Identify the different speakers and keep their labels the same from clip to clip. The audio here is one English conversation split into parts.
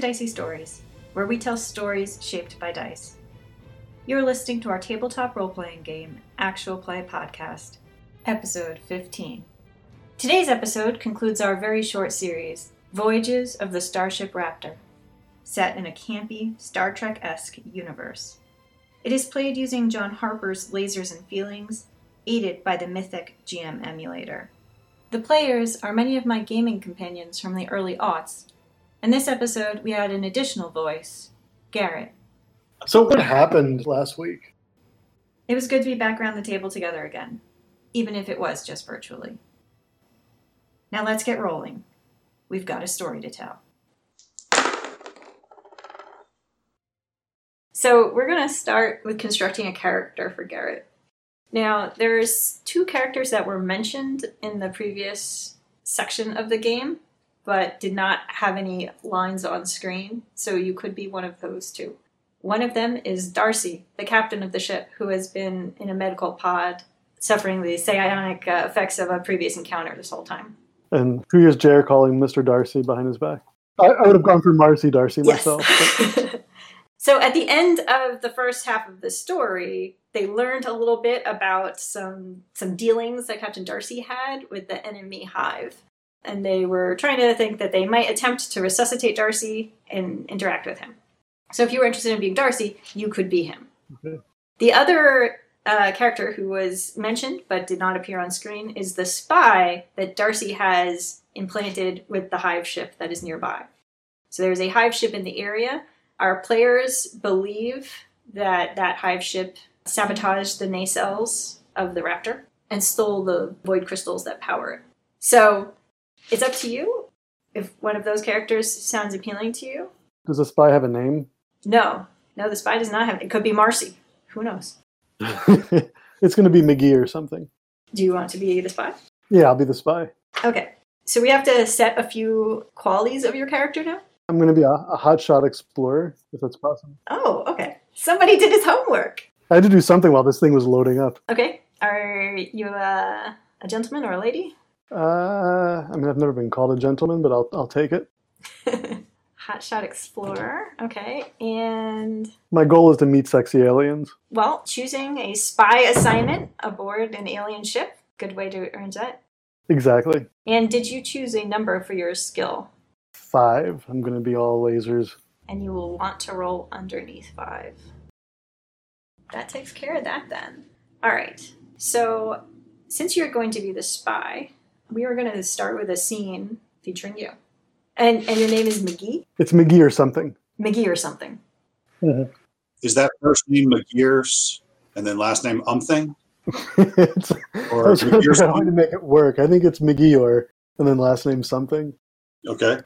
Speaker 1: Dicey Stories, where we tell stories shaped by dice. You're listening to our tabletop role playing game, Actual Play Podcast, episode 15. Today's episode concludes our very short series, Voyages of the Starship Raptor, set in a campy, Star Trek esque universe. It is played using John Harper's Lasers and Feelings, aided by the Mythic GM emulator. The players are many of my gaming companions from the early aughts. In this episode, we add an additional voice, Garrett.
Speaker 2: So what happened last week?
Speaker 1: It was good to be back around the table together again, even if it was just virtually. Now let's get rolling. We've got a story to tell. So, we're going to start with constructing a character for Garrett. Now, there's two characters that were mentioned in the previous section of the game, but did not have any lines on screen, so you could be one of those two. One of them is Darcy, the captain of the ship, who has been in a medical pod suffering the psionic uh, effects of a previous encounter this whole time.
Speaker 2: And who is Jer calling Mr. Darcy behind his back? I, I would have gone for Marcy Darcy myself. but-
Speaker 1: so at the end of the first half of the story, they learned a little bit about some some dealings that Captain Darcy had with the enemy hive. And they were trying to think that they might attempt to resuscitate Darcy and interact with him. So if you were interested in being Darcy, you could be him.
Speaker 2: Okay.
Speaker 1: The other uh, character who was mentioned but did not appear on screen is the spy that Darcy has implanted with the hive ship that is nearby. So there's a hive ship in the area. Our players believe that that hive ship sabotaged the nacelles of the raptor and stole the void crystals that power it. So it's up to you if one of those characters sounds appealing to you.
Speaker 2: Does the spy have a name?
Speaker 1: No, no, the spy does not have. It could be Marcy. Who knows?
Speaker 2: it's going to be McGee or something.
Speaker 1: Do you want to be the spy?
Speaker 2: Yeah, I'll be the spy.
Speaker 1: Okay. So we have to set a few qualities of your character now.
Speaker 2: I'm going to be a, a hotshot explorer, if that's possible.
Speaker 1: Oh, okay. Somebody did his homework.
Speaker 2: I had to do something while this thing was loading up.
Speaker 1: Okay. Are you a, a gentleman or a lady?
Speaker 2: Uh, I mean, I've never been called a gentleman, but I'll, I'll take it.
Speaker 1: Hotshot explorer. Okay. And
Speaker 2: My goal is to meet sexy aliens.
Speaker 1: well, choosing a spy assignment aboard an alien ship. Good way to earn that.
Speaker 2: Exactly.
Speaker 1: And did you choose a number for your skill?
Speaker 2: Five. I'm going to be all lasers.
Speaker 1: And you will want to roll underneath five. That takes care of that then. All right. So, since you're going to be the spy, we are going to start with a scene featuring you. And and your name is McGee?
Speaker 2: It's McGee or something.
Speaker 1: McGee or something. Mm-hmm.
Speaker 3: Is that first name McGears and then last name Umthing?
Speaker 2: it's,
Speaker 3: Or
Speaker 2: I was trying to
Speaker 3: McGear
Speaker 2: figure out how to make it work. I think it's McGee or, and then last name something.
Speaker 3: Okay.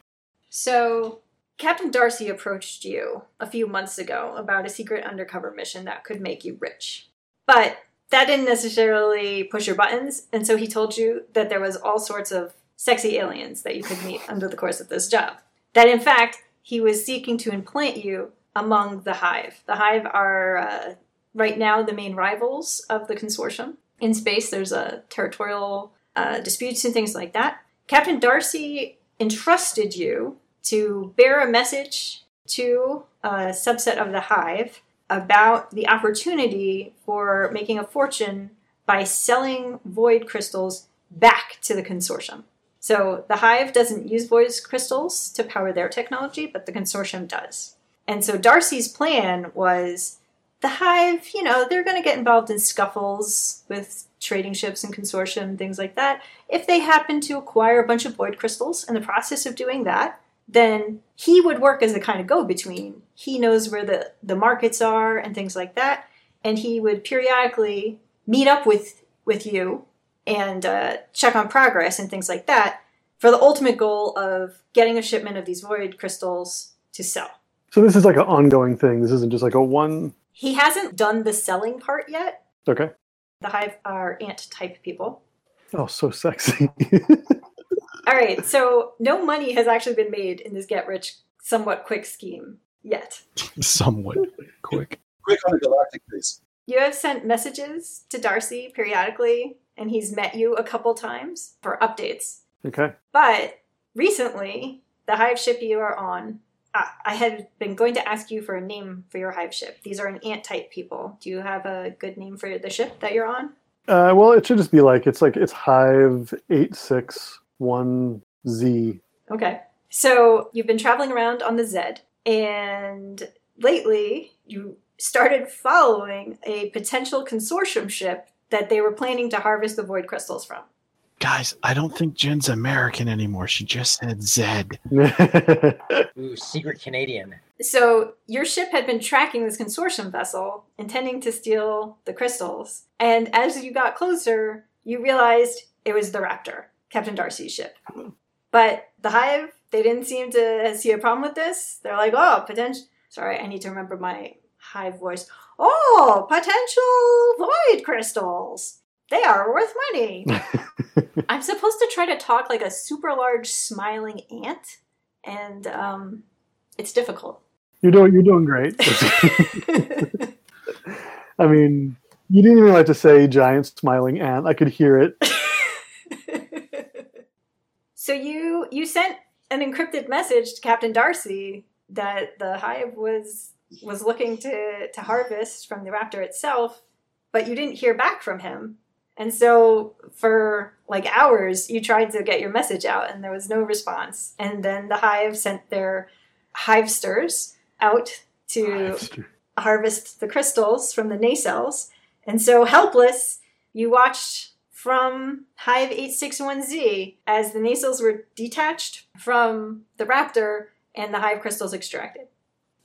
Speaker 1: So, Captain Darcy approached you a few months ago about a secret undercover mission that could make you rich. But that didn't necessarily push your buttons, and so he told you that there was all sorts of sexy aliens that you could meet under the course of this job. That in fact, he was seeking to implant you among the Hive. The Hive are uh, right now the main rivals of the consortium. In space, there's a territorial uh, disputes and things like that. Captain Darcy entrusted you to bear a message to a subset of the hive about the opportunity for making a fortune by selling void crystals back to the consortium. So the hive doesn't use void crystals to power their technology, but the consortium does. And so Darcy's plan was the hive, you know, they're going to get involved in scuffles with trading ships and consortium, things like that. If they happen to acquire a bunch of void crystals in the process of doing that, then he would work as a kind of go between. He knows where the, the markets are and things like that. And he would periodically meet up with, with you and uh, check on progress and things like that for the ultimate goal of getting a shipment of these void crystals to sell.
Speaker 2: So this is like an ongoing thing. This isn't just like a one.
Speaker 1: He hasn't done the selling part yet.
Speaker 2: Okay.
Speaker 1: The hive are ant type people.
Speaker 2: Oh, so sexy.
Speaker 1: All right, so no money has actually been made in this get rich somewhat quick scheme yet.
Speaker 4: Somewhat quick.
Speaker 3: Quick on a galactic base.
Speaker 1: You have sent messages to Darcy periodically, and he's met you a couple times for updates.
Speaker 2: okay.
Speaker 1: But recently, the hive ship you are on Ah, I had been going to ask you for a name for your hive ship. These are an ant type people. Do you have a good name for the ship that you're on?
Speaker 2: Uh, well, it should just be like it's like it's Hive eight six one Z.
Speaker 1: Okay. So you've been traveling around on the Zed, and lately you started following a potential consortium ship that they were planning to harvest the void crystals from.
Speaker 4: Guys, I don't think Jen's American anymore. She just said Zed.
Speaker 5: Ooh, secret Canadian.
Speaker 1: So your ship had been tracking this consortium vessel, intending to steal the crystals. And as you got closer, you realized it was the Raptor, Captain Darcy's ship. But the Hive, they didn't seem to see a problem with this. They're like, oh, potential. Sorry, I need to remember my Hive voice. Oh, potential void crystals. They are worth money. I'm supposed to try to talk like a super large smiling ant, and um, it's difficult.
Speaker 2: you're doing you're doing great. I mean, you didn't even like to say giant smiling ant. I could hear it.
Speaker 1: so you you sent an encrypted message to Captain Darcy that the hive was was looking to to harvest from the raptor itself, but you didn't hear back from him. And so for like hours you tried to get your message out and there was no response. And then the hive sent their hivesters out to harvest the crystals from the nacelles. And so, helpless, you watched from Hive 861Z as the nacelles were detached from the raptor and the hive crystals extracted.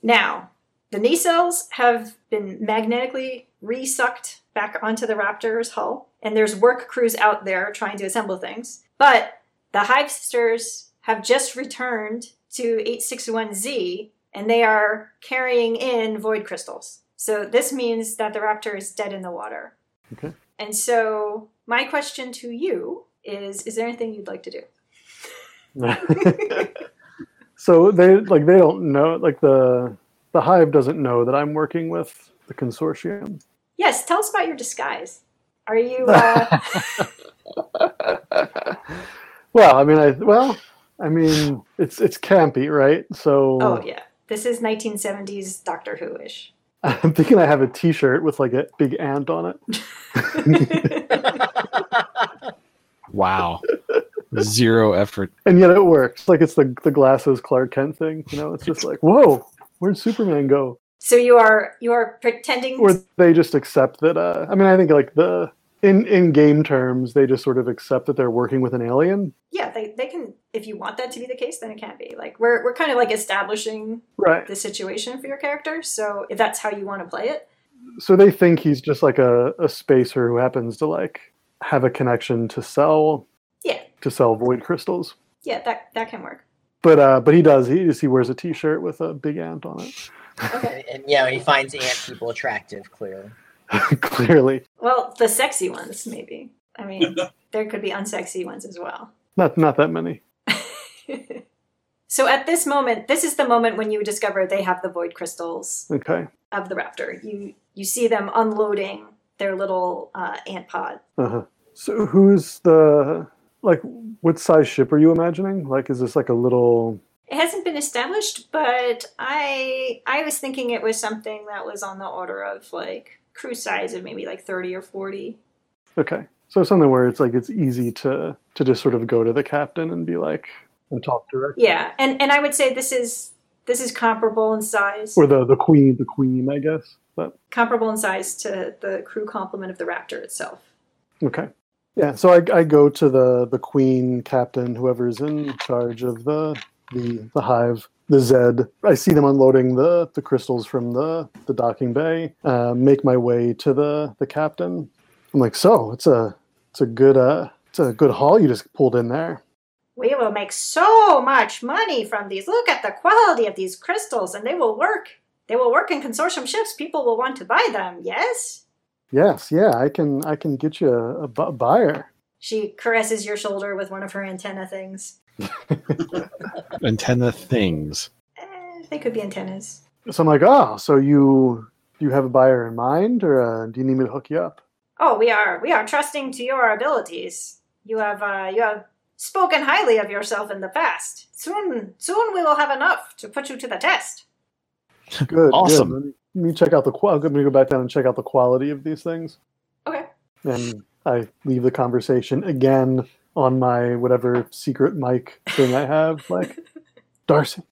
Speaker 1: Now, the nacelles have been magnetically resucked back onto the raptor's hull, and there's work crews out there trying to assemble things. But the hivesters have just returned to 861Z and they are carrying in void crystals. So this means that the raptor is dead in the water.
Speaker 2: Okay.
Speaker 1: And so my question to you is is there anything you'd like to do?
Speaker 2: so they like they don't know like the the hive doesn't know that I'm working with the consortium.
Speaker 1: Yes, tell us about your disguise. Are you uh,
Speaker 2: well, I mean, I well, I mean, it's it's campy, right? So
Speaker 1: Oh yeah. This is 1970s Doctor Who-ish.
Speaker 2: I'm thinking I have a T-shirt with like a big ant on it,
Speaker 4: Wow. Zero effort.
Speaker 2: and yet it works. Like it's the the glasses Clark Kent thing. You know, it's just like, whoa, where'd Superman go?
Speaker 1: So you are you are pretending
Speaker 2: Or they just accept that. Uh, I mean, I think like the in in game terms, they just sort of accept that they're working with an alien,
Speaker 1: yeah, they, they can if you want that to be the case, then it can't be. Like we're we're kind of like establishing
Speaker 2: right?
Speaker 1: the situation for your character. So if that's how you want to play it,
Speaker 2: So they think he's just like a, a spacer who happens to like have a connection to sell
Speaker 1: yeah,
Speaker 2: to sell void crystals.
Speaker 1: yeah, that that can work.
Speaker 2: But uh, but he does. He just he wears a T-shirt with a big ant on it.
Speaker 1: Okay.
Speaker 5: and, and yeah, he finds ant people attractive, clearly.
Speaker 2: Clearly,
Speaker 1: Well, the sexy ones maybe. I mean, there could be unsexy ones as well.
Speaker 2: not not that many.
Speaker 1: so at this moment, this is the moment when you discover they have the void crystals
Speaker 2: Okay.
Speaker 1: of the raptor. You you see them unloading their little uh, ant pod.
Speaker 2: Uh-huh. So who's the like? What size ship are you imagining? Like, is this like a little?
Speaker 1: It hasn't been established, but I I was thinking it was something that was on the order of like crew size of maybe like thirty or forty.
Speaker 2: Okay, so something where it's like it's easy to to just sort of go to the captain and be like and talk directly.
Speaker 1: Yeah, and and I would say this is this is comparable in size,
Speaker 2: Or the the queen, the queen, I guess. But
Speaker 1: comparable in size to the crew complement of the Raptor itself.
Speaker 2: okay. Yeah, so I, I go to the the queen captain, whoever's in charge of the the the hive, the Zed. I see them unloading the the crystals from the the docking bay. Uh, make my way to the the captain. I'm like, so it's a it's a good uh it's a good haul you just pulled in there.
Speaker 1: We will make so much money from these. Look at the quality of these crystals, and they will work. They will work in consortium ships. People will want to buy them. Yes.
Speaker 2: Yes, yeah, I can I can get you a, a buyer.
Speaker 1: She caresses your shoulder with one of her antenna things.
Speaker 4: Antenna things.
Speaker 1: Eh, they could be antennas.
Speaker 2: So I'm like, oh, so you you have a buyer in mind, or uh, do you need me to hook you up?
Speaker 1: Oh, we are we are trusting to your abilities. You have uh, you have spoken highly of yourself in the past. Soon, soon we will have enough to put you to the test.
Speaker 2: Good.
Speaker 4: Awesome.
Speaker 2: Good. Let me, check out the. Qual- let me go back down and check out the quality of these things.
Speaker 1: Okay.
Speaker 2: And I leave the conversation again on my whatever secret mic thing I have. Like, Darcy,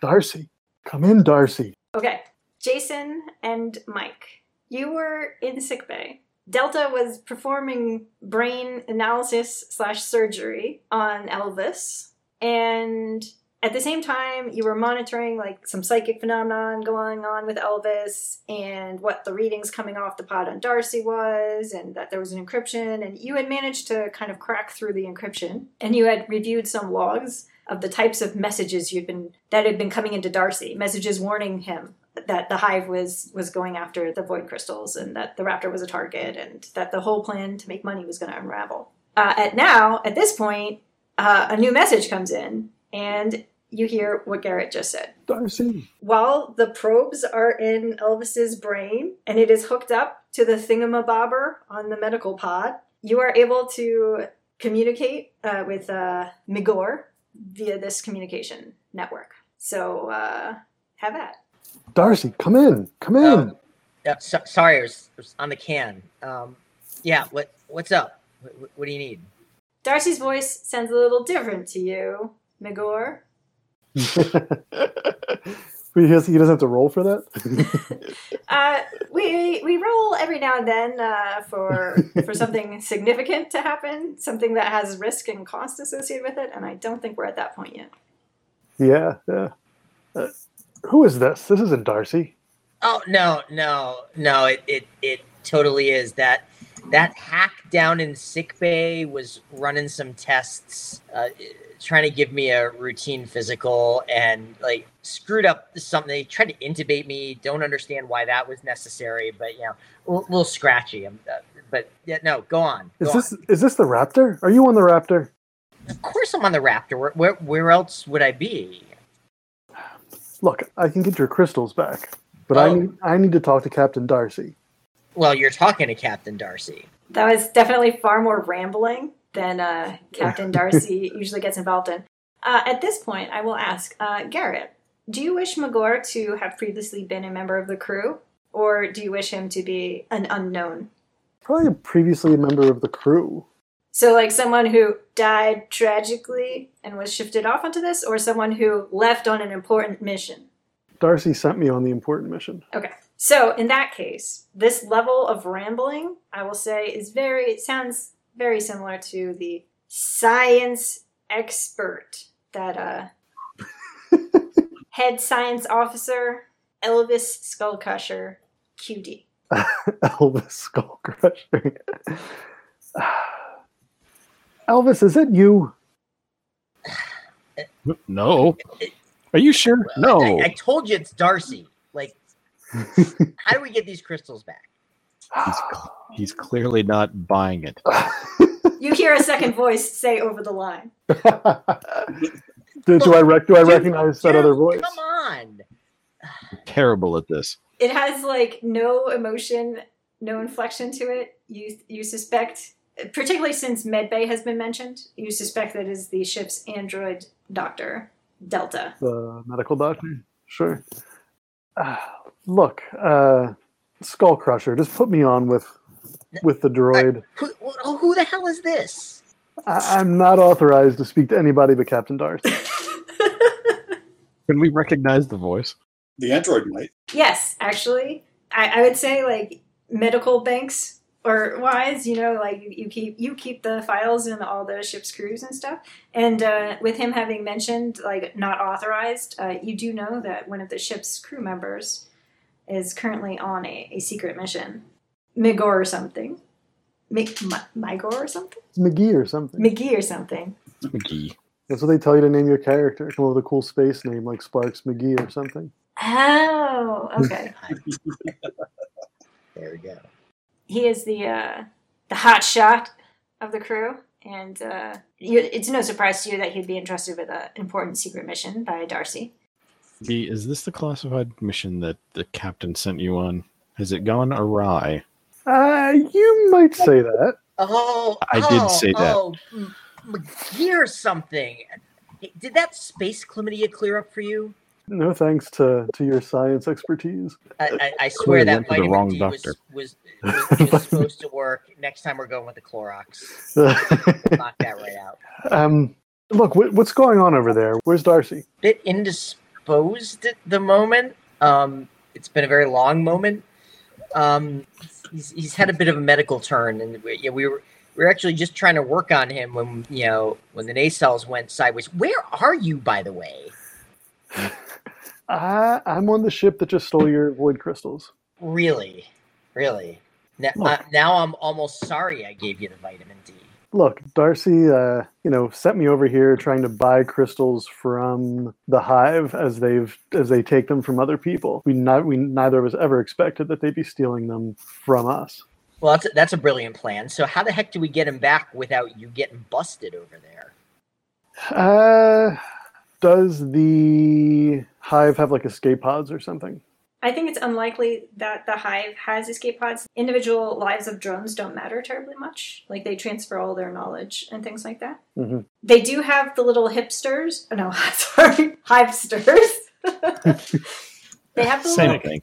Speaker 2: Darcy, come in, Darcy.
Speaker 1: Okay. Jason and Mike, you were in sickbay. Delta was performing brain analysis slash surgery on Elvis, and at the same time, you were monitoring like some psychic phenomenon going on with Elvis, and what the readings coming off the pod on Darcy was, and that there was an encryption, and you had managed to kind of crack through the encryption, and you had reviewed some logs of the types of messages you'd been that had been coming into Darcy, messages warning him that the hive was was going after the void crystals and that the raptor was a target and that the whole plan to make money was going to unravel. Uh, at now, at this point, uh, a new message comes in and you hear what Garrett just said.
Speaker 2: Darcy.
Speaker 1: While the probes are in Elvis's brain and it is hooked up to the thingamabobber on the medical pod, you are able to communicate uh, with uh, Migor via this communication network. So uh, have at.
Speaker 2: Darcy, come in. Come in.
Speaker 5: Um, Yeah, so, sorry, I was, was on the can. Um, yeah, what what's up? What, what- what do you need?
Speaker 1: Darcy's voice sounds a little different to you, Migor.
Speaker 2: he, has, he doesn't have to roll for that.
Speaker 1: Uh, we we roll every now and then uh, for for something significant to happen, something that has risk and cost associated with it, and I don't think we're at that point yet.
Speaker 2: yeah. Yeah. Uh, who is this? This isn't Darcy.
Speaker 5: Oh no, no, no! It it it totally is that that hack down in sick bay was running some tests, uh, trying to give me a routine physical, and like screwed up something. They tried to intubate me. Don't understand why that was necessary, but you know, a little, little scratchy. Uh, but yeah, no, go on.
Speaker 2: Is
Speaker 5: go
Speaker 2: this is this the Raptor? Are you on the Raptor?
Speaker 5: Of course, I'm on the Raptor. Where, where where else would I be?
Speaker 2: Look, I can get your crystals back, but I
Speaker 5: Oh.
Speaker 2: need I need to talk to Captain Darcy.
Speaker 5: Well, you're talking to Captain Darcy.
Speaker 1: That was definitely far more rambling than uh, Captain Darcy usually gets involved in. Uh, at this point, I will ask uh, Garrett: Do you wish Magor to have previously been a member of the crew, or do you wish him to be an unknown?
Speaker 2: Probably previously a member of the crew.
Speaker 1: So, like someone who died tragically and was shifted off onto this, or someone who left on an important mission?
Speaker 2: Darcy sent me on the important mission.
Speaker 1: Okay. So, in that case, this level of rambling, I will say, is very, it sounds very similar to the science expert that, uh, head science officer, Elvis Skullcrusher, QD.
Speaker 2: Elvis Skull Crusher. Elvis, is it you?
Speaker 4: No. Are you sure? No.
Speaker 5: I, I told you it's Darcy. Like, how do we get these crystals back?
Speaker 4: He's, cl- he's clearly not buying it.
Speaker 1: You hear a second voice say over the line.
Speaker 2: do, do I rec- do I
Speaker 5: Dude,
Speaker 2: recognize that other voice?
Speaker 5: Come on.
Speaker 4: Terrible at this.
Speaker 1: It has like no emotion, no inflection to it. You you suspect, particularly since Medbay has been mentioned, you suspect that is the ship's android doctor, Delta.
Speaker 2: The medical doctor? Sure. Look, uh, Skull Crusher, just put me on with with the droid.
Speaker 5: Who, who who the hell is this?
Speaker 2: I- I'm not authorized to speak to anybody but Captain Darcy.
Speaker 4: Can we recognize the voice?
Speaker 3: The android might.
Speaker 1: yes, actually, I, I would say like medical banks or wise, you know, like you, you keep you keep the files and all the ship's crews and stuff. And uh, with him having mentioned like not authorized, uh, you do know that one of the ship's crew members is currently on a, a secret mission, Migor or something, Mig- Migor or something,
Speaker 2: It's McGee or something.
Speaker 1: McGee or something.
Speaker 4: McGee.
Speaker 2: That's what they tell you to name your character. Come up with a cool space name like Sparks McGee or something.
Speaker 1: Oh, okay.
Speaker 5: There we go.
Speaker 1: he is the uh, the hot shot of the crew, and uh, you, it's no surprise to you that he'd be entrusted with an important secret mission by Darcy.
Speaker 4: B, is this the classified mission that the captain sent you on? Has it gone awry?
Speaker 2: Uh, you might say that.
Speaker 5: Oh,
Speaker 4: I did
Speaker 5: oh,
Speaker 4: say that.
Speaker 5: Oh, mm, McGear something. Did that space chlamydia clear up for you?
Speaker 2: No thanks to, to your science expertise.
Speaker 5: I, I, I swear that
Speaker 4: the
Speaker 5: vitamin
Speaker 4: wrong
Speaker 5: D was,
Speaker 4: doctor.
Speaker 5: was, was, was supposed to work. Next time we're going with the Clorox. Knock that right out.
Speaker 2: um, look, what, what's going on over there? Where's Darcy?
Speaker 5: Bit indisposed at the moment. Um, it's been a very long moment. Um, he's, he's had a bit of a medical turn, and we, yeah, we were we were actually just trying to work on him when you know when the nacelles went sideways. Where are you, by the way?
Speaker 2: I, I'm on the ship that just stole your void crystals.
Speaker 5: Really, really. Now,
Speaker 2: Look.
Speaker 5: uh, now I'm almost sorry I gave you the vitamin D.
Speaker 2: Look, Darcy, uh, you know, sent me over here trying to buy crystals from the hive as they've as they take them from other people. We not we neither of us ever expected that they'd be stealing them from us.
Speaker 5: Well, that's a, that's a brilliant plan. So how the heck do we get him back without you getting busted over there?
Speaker 2: Uh, does the hive have like escape pods or something?
Speaker 1: I think it's unlikely that the hive has escape pods. Individual lives of drones don't matter terribly much. Like they transfer all their knowledge and things like that.
Speaker 2: Mhm.
Speaker 1: They do have the little hipsters. Oh, no, sorry, hivesters. they have the
Speaker 4: Same
Speaker 1: little,
Speaker 4: thing.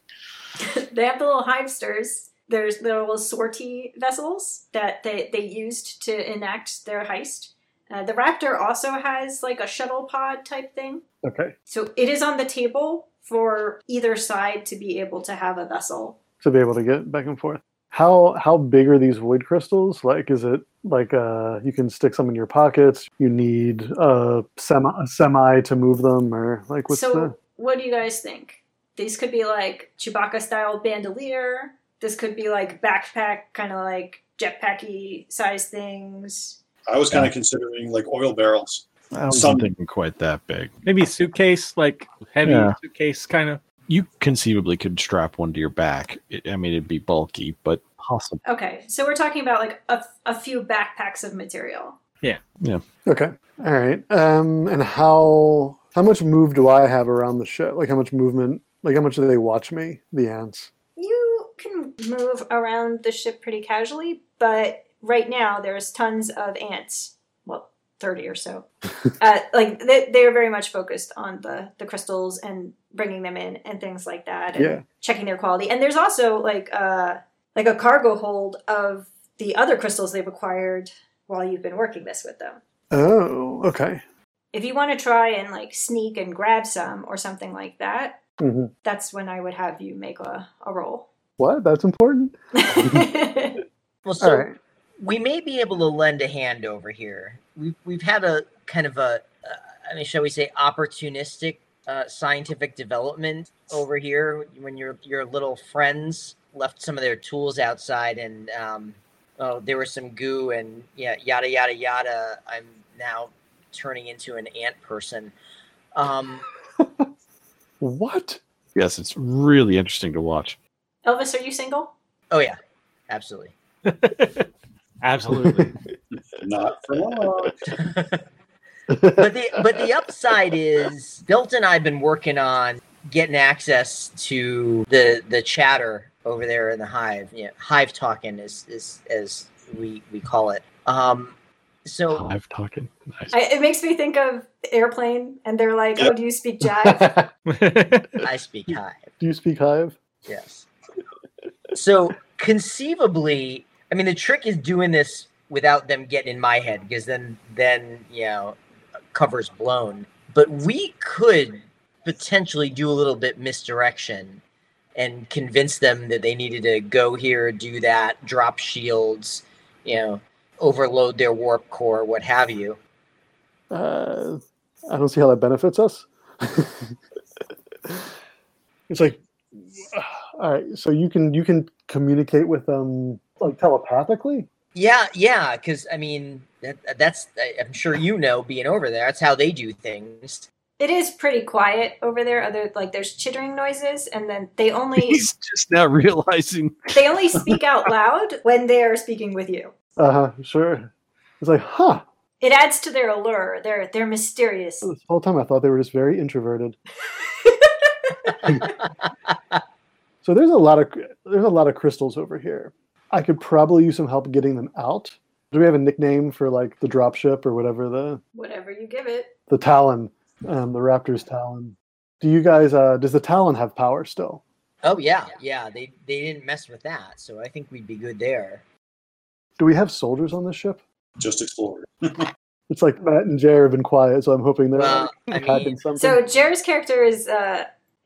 Speaker 1: they have the little hivesters. There's the little sortie vessels that they, they used to enact their heist. Uh, the Raptor also has like a shuttle pod type thing.
Speaker 2: Okay,
Speaker 1: So it is on the table for either side to be able to have a vessel.
Speaker 2: to be able to get back and forth. How how big are these void crystals? Like, is it like uh, you can stick some in your pockets? You need a semi a semi to move them, or like what's
Speaker 1: so
Speaker 2: the?
Speaker 1: what do you guys think? These could be like Chewbacca style bandolier. This could be like backpack, kind of like jetpacky size things.
Speaker 3: I was kind of considering like oil barrels.
Speaker 4: I wasn't
Speaker 3: Some-
Speaker 4: thinking quite that big.
Speaker 6: Maybe a suitcase, like heavy
Speaker 4: Yeah.
Speaker 6: suitcase kind of.
Speaker 4: You conceivably could strap one to your back. It, I mean, it'd be bulky, but possible.
Speaker 1: Okay, so we're talking about like a, a few backpacks of material. Yeah. Yeah.
Speaker 2: Okay, all right. Um, and how how much move do I have around the ship? Like how much movement? Like how much do they watch me? The ants.
Speaker 1: You can move around the ship pretty casually, but right now there's tons of ants. Well, 30 or so. uh, like they, they are very much focused on the, the crystals and bringing them in and things like that and
Speaker 2: Yeah.
Speaker 1: checking their quality. And there's also like uh, like a cargo hold of the other crystals they've acquired while you've been working this with them.
Speaker 2: Oh, okay.
Speaker 1: If you want to try and like sneak and grab some or something like that,
Speaker 2: hmm
Speaker 1: that's when I would have you make a, a roll.
Speaker 2: What? That's important.
Speaker 5: Well, so
Speaker 2: all right.
Speaker 5: we may be able to lend a hand over here. We've we've had a kind of a, uh, I mean, shall we say, opportunistic uh, scientific development over here. When your your little friends left some of their tools outside, and um, oh, there was some goo, and yeah, yada yada yada. I'm now turning into an ant person. Um,
Speaker 2: What?
Speaker 4: Yes, it's really interesting to watch.
Speaker 1: Elvis, are you single?
Speaker 5: oh yeah, absolutely.
Speaker 6: Absolutely.
Speaker 3: Not for long.
Speaker 5: but the but the upside is Bilt and I've been working on getting access to the the chatter over there in the hive. You know, hive talking is is as we we call it. Um, so
Speaker 4: Hive talking. Nice.
Speaker 1: I, it makes me think of airplane, and they're like, "Oh, do you speak jive?"
Speaker 5: I speak hive.
Speaker 2: Do you speak hive?
Speaker 5: Yes. So conceivably, I mean, the trick is doing this without them getting in my head because then, then you know, covers blown. But we could potentially do a little bit misdirection and convince them that they needed to go here, do that, drop shields, you know, overload their warp core, what have you.
Speaker 2: Uh, I don't see how that benefits us. it's like, all right. So you can you can communicate with them like telepathically.
Speaker 5: Yeah, yeah, because I mean, that, that's I'm sure you know, being over there, that's how they do things.
Speaker 1: it is pretty quiet over there. Other like there's chittering noises, and then they only
Speaker 4: He's just now realizing.
Speaker 1: they only speak out loud when they are speaking with you.
Speaker 2: Uh huh. Sure. It's like, huh.
Speaker 1: It adds to their allure. They're they're mysterious.
Speaker 2: This whole time I thought they were just very introverted. So there's a lot of there's a lot of crystals over here. I could probably use some help getting them out. Do we have a nickname for like the dropship or whatever the
Speaker 1: Whatever you give it.
Speaker 2: the Talon, um, the Raptor's Talon? Do you guys? Uh, does the Talon have power still?
Speaker 5: Oh yeah, yeah. They they didn't mess with that, so I think we'd be good there.
Speaker 2: Do we have soldiers on this ship?
Speaker 3: Just explore.
Speaker 2: It's like Matt and Jer have been quiet, so I'm hoping they're
Speaker 5: Well,
Speaker 2: like,
Speaker 5: I mean-
Speaker 2: something.
Speaker 1: So Jer's character is uh,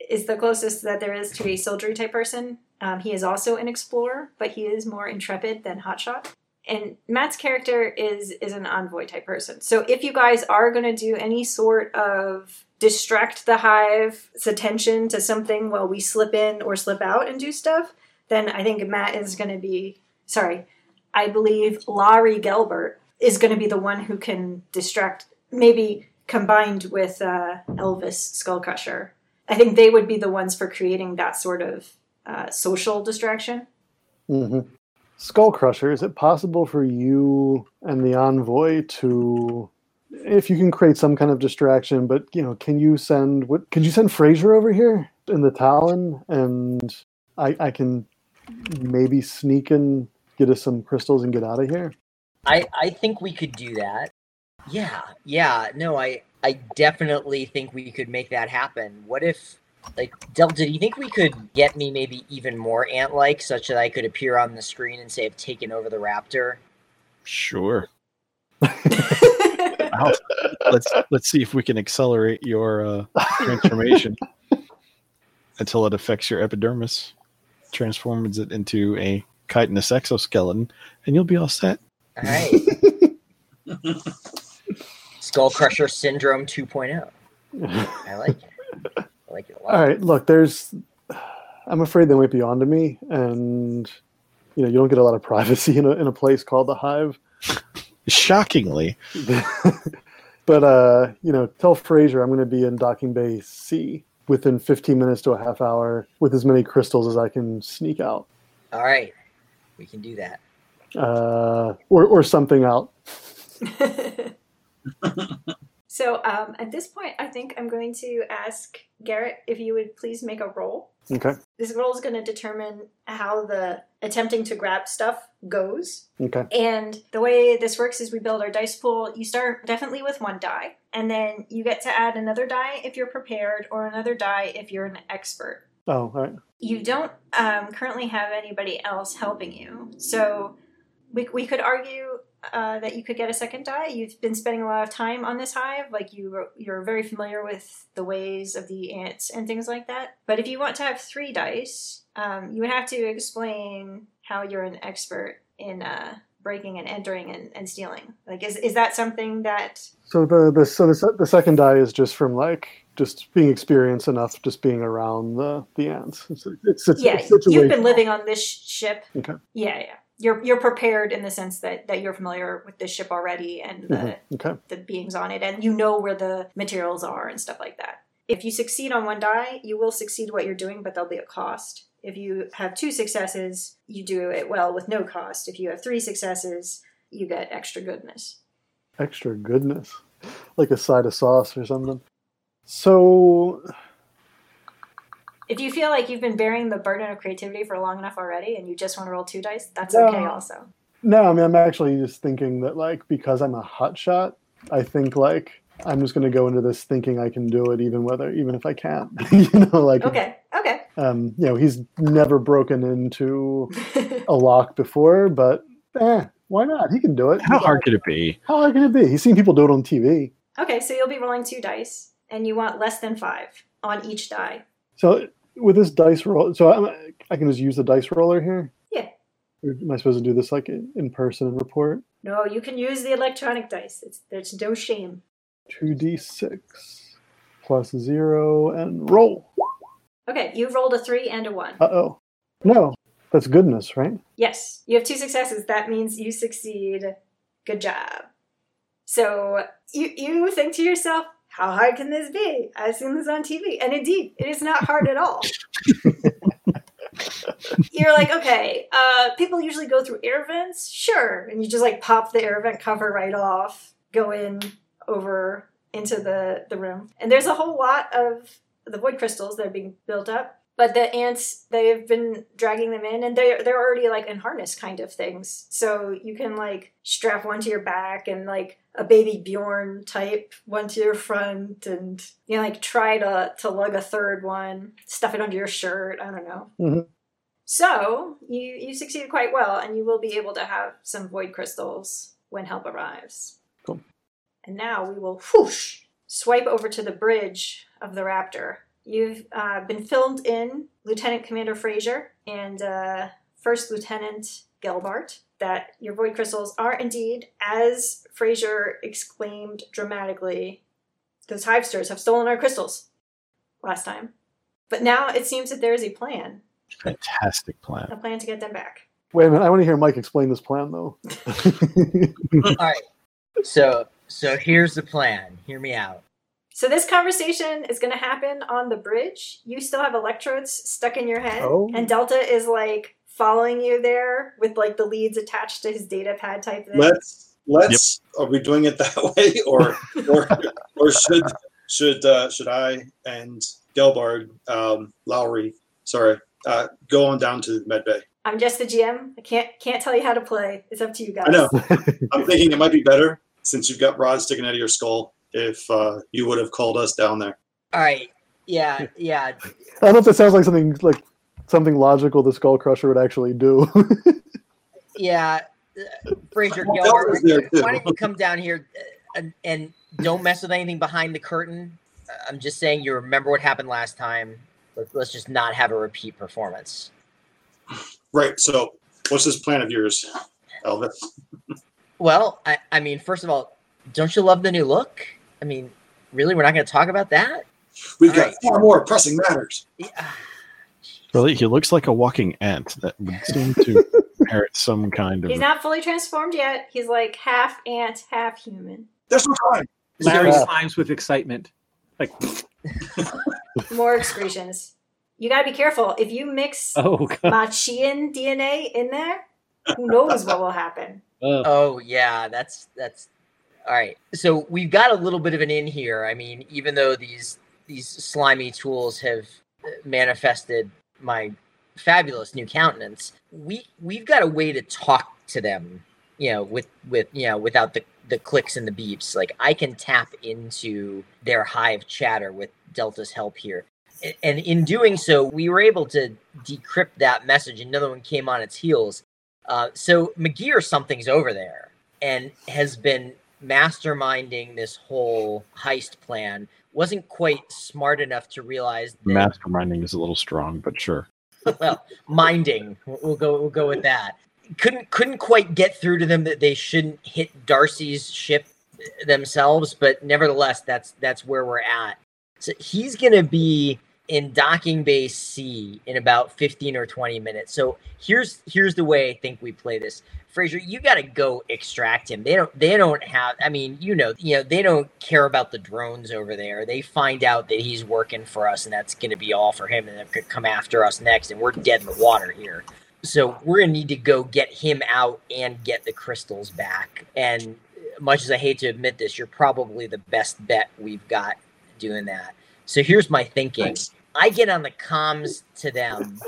Speaker 1: is the closest that there is to a soldiery type person. Um, he is also an explorer, but he is more intrepid than hotshot. And Matt's character is is an envoy type person. So if you guys are going to do any sort of distract the hive's attention to something while we slip in or slip out and do stuff, then I think Matt is going to be sorry. I believe Laurie Gelbert is going to be the one who can distract, maybe combined with uh, Elvis Skullcrusher. I think they would be the ones for creating that sort of uh, social distraction.
Speaker 2: hmm Skull Crusher, is it possible for you and the envoy to, if you can create some kind of distraction, but you know, can you send what? Could you send Fraser over here in the Talon, and I, I can maybe sneak and get us some crystals and get out of here?
Speaker 5: I I think we could do that. Yeah, yeah. No, I I definitely think we could make that happen. What if like Delta, do you think we could get me maybe even more ant like such that I could appear on the screen and say I've taken over the raptor?
Speaker 4: Sure. I'll- let's let's see if we can accelerate your uh, transformation until it affects your epidermis, transforms it into a chitinous exoskeleton, and you'll be all set.
Speaker 5: All right. Skull Crusher Syndrome 2.0. I like it. I like it a lot.
Speaker 2: All right, look, there's. I'm afraid they might be onto me, and you know, you don't get a lot of privacy in a in a place called the Hive.
Speaker 4: Shockingly,
Speaker 2: but uh, you know, tell Fraser I'm going to be in docking bay C within 15 minutes to a half hour with as many crystals as I can sneak out,
Speaker 5: All right. We can do that.
Speaker 2: uh, or or something out.
Speaker 1: so um, at this point, I think I'm going to ask Garrett if you would please make a roll.
Speaker 2: Okay.
Speaker 1: This roll is going to determine how the attempting to grab stuff goes.
Speaker 2: Okay.
Speaker 1: And the way this works is we build our dice pool. You start definitely with one die, and then you get to add another die if you're prepared, or another die if you're an expert.
Speaker 2: Oh, all right.
Speaker 1: You don't um, currently have anybody else helping you, so we, we could argue uh, that you could get a second die. You've been spending a lot of time on this hive, like you you're very familiar with the ways of the ants and things like that. But if you want to have three dice, um, you would have to explain how you're an expert in uh, breaking and entering and, and stealing. Like, is is that something that?
Speaker 2: So the the so the, the second die is just from like just being experienced enough, just being around the the ants. It's it's, it's,
Speaker 1: Yeah, you've been living on this sh- ship.
Speaker 2: Okay.
Speaker 1: Yeah, yeah. You're you're prepared in the sense that that you're familiar with this ship already and the
Speaker 2: Mhm. Okay.
Speaker 1: the beings on it, and you know where the materials are and stuff like that. If you succeed on one die, you will succeed what you're doing, but there'll be a cost. If you have two successes, you do it well with no cost. If you have three successes, you get extra goodness.
Speaker 2: Extra goodness, like a side of sauce or something. So
Speaker 1: If you feel like you've been bearing the burden of creativity for long enough already and you just want to roll two dice, that's
Speaker 2: No.
Speaker 1: okay also.
Speaker 2: No, I mean I'm actually just thinking that like because I'm a hot shot, I think like I'm just gonna go into this thinking I can do it even whether even if I can't. you know, like
Speaker 1: Okay, okay.
Speaker 2: um, you know, he's never broken into a lock before, but eh, why not? He can do it.
Speaker 4: how hard could it be?
Speaker 2: How hard can it be? He's seen people do it on TV.
Speaker 1: okay, so you'll be rolling two dice and you want less than five on each die.
Speaker 2: So with this dice roll, so I'm, I can just use the dice roller here.
Speaker 1: Yeah.
Speaker 2: Or am I supposed to do this like in person and report?
Speaker 1: No, you can use the electronic dice. It's, there's no shame.
Speaker 2: Two d six plus zero and roll.
Speaker 1: Okay, you've rolled a three and a one.
Speaker 2: Uh oh. No, that's goodness, right?
Speaker 1: Yes, you have two successes. That means you succeed. Good job. So you you think to yourself, how hard can this be? I've seen this on TV, and indeed, it is not hard at all. You're like, okay, uh, people usually go through air vents, sure, and you just like pop the air vent cover right off, go in over into the the room, and there's a whole lot of the void crystals that are being built up. But the ants, they've been dragging them in, and they're they're already like in harness kind of things. So you can like strap one to your back and like a baby Bjorn type one to your front, and you know like try to to lug a third one, stuff it under your shirt. I don't know.
Speaker 2: Mhm.
Speaker 1: So you you succeeded quite well, and you will be able to have some void crystals when help arrives.
Speaker 2: Cool.
Speaker 1: And now we will whoosh swipe over to the bridge of the Raptor. You've uh, been filmed in Lieutenant Commander Fraser and uh, First Lieutenant Gelbart that your void crystals are indeed, as Fraser exclaimed dramatically, those hivesters have stolen our crystals last time. But now it seems that there is a plan,
Speaker 4: Fantastic plan.
Speaker 1: a plan to get them back.
Speaker 2: Wait a minute. I want to hear Mike explain this plan, though.
Speaker 5: All right. So so here's the plan. Hear me out.
Speaker 1: So this conversation is going to happen on the bridge. You still have electrodes stuck in your head,
Speaker 2: Oh.
Speaker 1: and Delta is like following you there with like the leads attached to his data pad type thing.
Speaker 3: Let's let's. Are we doing it that way, or or or should should uh, should I and Gelbart um, Lowry, sorry, uh, go on down to Med Bay?
Speaker 1: I'm just the GM. I can't can't tell you how to play. It's up to you guys.
Speaker 3: I know. I'm thinking it might be better since you've got rods sticking out of your skull. If uh, you would have called us down there,
Speaker 5: All right. Yeah, yeah.
Speaker 2: I don't know if that sounds like something like something logical the Skull Crusher would actually do.
Speaker 5: Yeah, Fraser
Speaker 3: Well,
Speaker 5: Gilbert,
Speaker 3: that was there, too.
Speaker 5: why don't you come down here uh, and, and don't mess with anything behind the curtain? Uh, I'm just saying you remember what happened last time. Let- Let's just not have a repeat performance.
Speaker 3: right? So, what's this plan of yours, Elvis?
Speaker 5: Well, I, I mean, first of all, don't you love the new look? I mean, really, we're not going to talk about that?
Speaker 3: We've
Speaker 5: All
Speaker 3: got
Speaker 5: right.
Speaker 3: far more pressing matters.
Speaker 5: Yeah.
Speaker 4: Really, he looks like a walking ant that would seem to inherit some kind of.
Speaker 1: He's not fully transformed yet. He's like half ant, half human.
Speaker 3: There's no time.
Speaker 6: Larry
Speaker 2: Yeah.
Speaker 6: climbs with excitement. Like,
Speaker 1: More excretions. You gotta be careful. If you mix
Speaker 6: oh god.
Speaker 1: Machian DNA in there, who knows what will happen?
Speaker 5: Oh yeah, that's that's all right. So we've got a little bit of an in here. I mean, even though these these slimy tools have uh, manifested my fabulous new countenance, we we've got a way to talk to them. You know, with with you know, without the the clicks and the beeps. Like I can tap into their hive chatter with Delta's help here. And in doing so, we were able to decrypt that message. Another one came on its heels. Uh, so McGee or something's over there and has been masterminding this whole heist plan. Wasn't quite smart enough to realize that
Speaker 4: Masterminding is a little strong, but sure.
Speaker 5: well, minding. We'll go. We'll go with that. Couldn't couldn't quite get through to them that they shouldn't hit Darcy's ship themselves, but nevertheless, that's that's where we're at. So he's gonna be in docking bay C in about fifteen or twenty minutes. So here's here's the way I think we play this. Fraser, you got to go extract him. They don't. They don't have. I mean, you know, you know, they don't care about the drones over there. They find out that he's working for us, and that's going to be all for him, and they could come after us next, and we're dead in the water here. So we're gonna need to go get him out and get the crystals back. And much as I hate to admit this, you're probably the best bet we've got doing that. So here's my thinking. I get on the comms to them,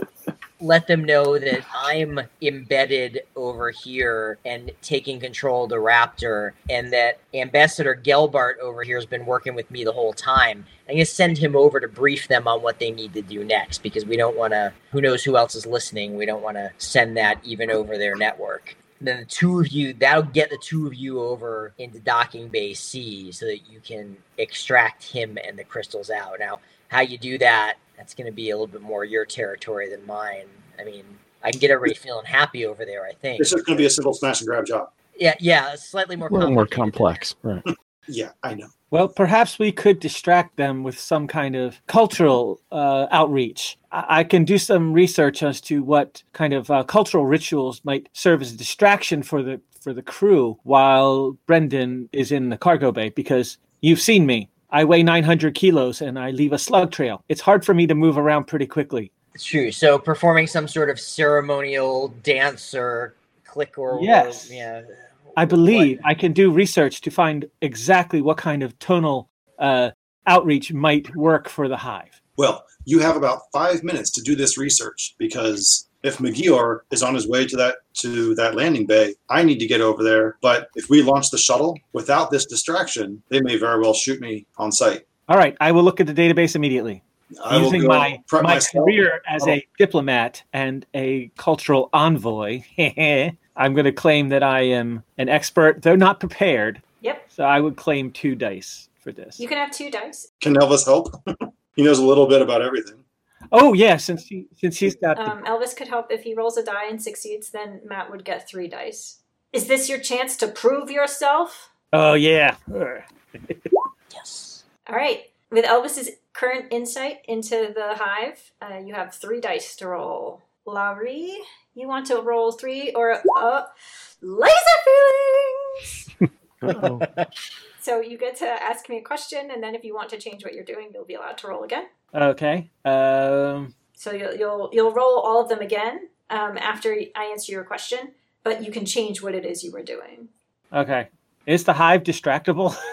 Speaker 5: let them know that I'm embedded over here and taking control of the Raptor, and that Ambassador Gelbart over here has been working with me the whole time. I'm gonna send him over to brief them on what they need to do next because we don't want to. Who knows who else is listening? We don't want to send that even over their network. Then the two of you, that'll get the two of you over into docking bay C so that you can extract him and the crystals out. Now, how you do that, that's going to be a little bit more your territory than mine. I mean, I can get everybody feeling happy over there, I think.
Speaker 3: It's just going to be a simple smash and grab job.
Speaker 5: Yeah, yeah, slightly more
Speaker 4: A little more complex, right?
Speaker 3: Yeah, I know.
Speaker 6: Well, perhaps we could distract them with some kind of cultural uh, outreach. I-, I can do some research as to what kind of uh, cultural rituals might serve as a distraction for the for the crew while Brendan is in the cargo bay. Because you've seen me, I weigh 900 kilos and I leave a slug trail. It's hard for me to move around pretty quickly.
Speaker 5: It's true. So performing some sort of ceremonial dance or click or
Speaker 6: Yes.
Speaker 5: or, yeah.
Speaker 6: I believe I can do research to find exactly what kind of tonal uh, outreach might work for the hive.
Speaker 3: Well, you have about five minutes to do this research because if Magior is on his way to that to that landing bay, I need to get over there. But if we launch the shuttle without this distraction, they may very well shoot me on sight.
Speaker 6: All right, I will look at the database immediately.
Speaker 3: I will
Speaker 6: Using
Speaker 3: go
Speaker 6: my
Speaker 3: prep
Speaker 6: my
Speaker 3: myself.
Speaker 6: career as a oh. diplomat and a cultural envoy, I'm going to claim that I am an expert, though not prepared.
Speaker 1: Yep.
Speaker 6: So I would claim two dice for this.
Speaker 1: You can have two dice.
Speaker 3: Can Elvis help? he knows a little bit about everything.
Speaker 6: Oh yeah, since he since he's got the,
Speaker 1: Um, Elvis could help if he rolls a die and succeeds. Then Matt would get three dice. Is this your chance to prove yourself?
Speaker 6: oh yeah.
Speaker 5: Yes.
Speaker 1: All right. With Elvis's current insight into the hive, uh, you have three dice to roll. Laurie, you want to roll three or uh, laser feelings?
Speaker 2: Uh-oh.
Speaker 1: So you get to ask me a question, and then if you want to change what you're doing, you'll be allowed to roll again.
Speaker 6: Okay. Um.
Speaker 1: So you'll you'll, you'll roll all of them again um, after I answer your question, but you can change what it is you were doing.
Speaker 6: Okay. Is the hive distractible?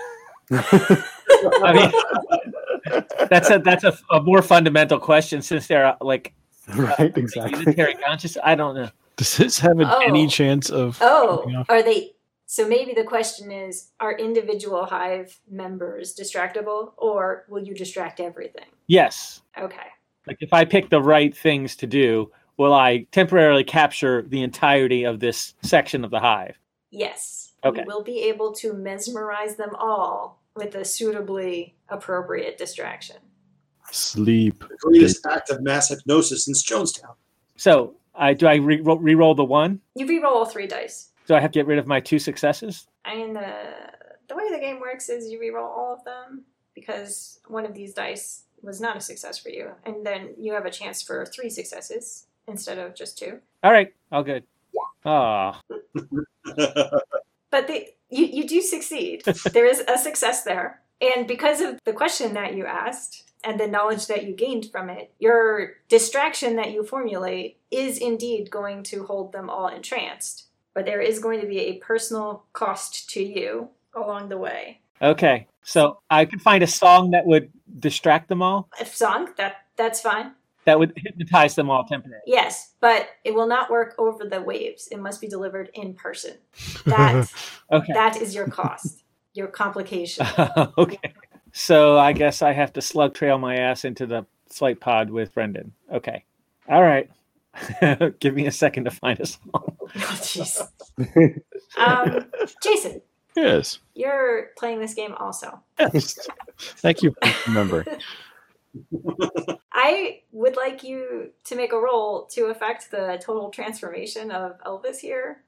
Speaker 6: I mean, that's a that's a, a more fundamental question since they're uh, like
Speaker 2: right, exactly.
Speaker 6: unitary conscious. I don't know.
Speaker 4: Does this have
Speaker 1: Oh.
Speaker 4: any chance of?
Speaker 1: Oh,
Speaker 4: Yeah.
Speaker 1: are they? So maybe the question is: Are individual hive members distractible, or will you distract everything?
Speaker 6: Yes.
Speaker 1: Okay.
Speaker 6: Like if I pick the right things to do, will I temporarily capture the entirety of this section of the hive?
Speaker 1: Yes.
Speaker 6: Okay.
Speaker 1: We'll be able to mesmerize them all with a suitably appropriate distraction.
Speaker 4: Sleep.
Speaker 3: The greatest act of mass hypnosis since Jonestown.
Speaker 6: So I do I re- re-roll the one?
Speaker 1: You re-roll all three dice.
Speaker 6: Do I have to get rid of my two successes?
Speaker 1: I mean, the the way the game works is you re-roll all of them because one of these dice was not a success for you, and then you have a chance for three successes instead of just two.
Speaker 6: All right, all good. Ah,
Speaker 1: But they, you you do succeed. there is a success there, and because of the question that you asked and the knowledge that you gained from it, your distraction that you formulate is indeed going to hold them all entranced. But there is going to be a personal cost to you along the way.
Speaker 6: okay. So I could find a song that would distract them all.
Speaker 1: A song that that's fine.
Speaker 6: That would hypnotize them all temporarily.
Speaker 1: Yes, but it will not work over the waves. It must be delivered in person. That
Speaker 6: Okay.
Speaker 1: that is your cost, your complication.
Speaker 6: okay. So I guess I have to slug trail my ass into the flight pod with Brendan. Okay. All right. Give me a second to find a song.
Speaker 1: Oh, jeez. Um, Jason,
Speaker 4: Yes.
Speaker 1: you're playing this game also.
Speaker 4: Yes. Thank you. for Remember.
Speaker 1: I would like you to make a roll to affect the total transformation of Elvis here.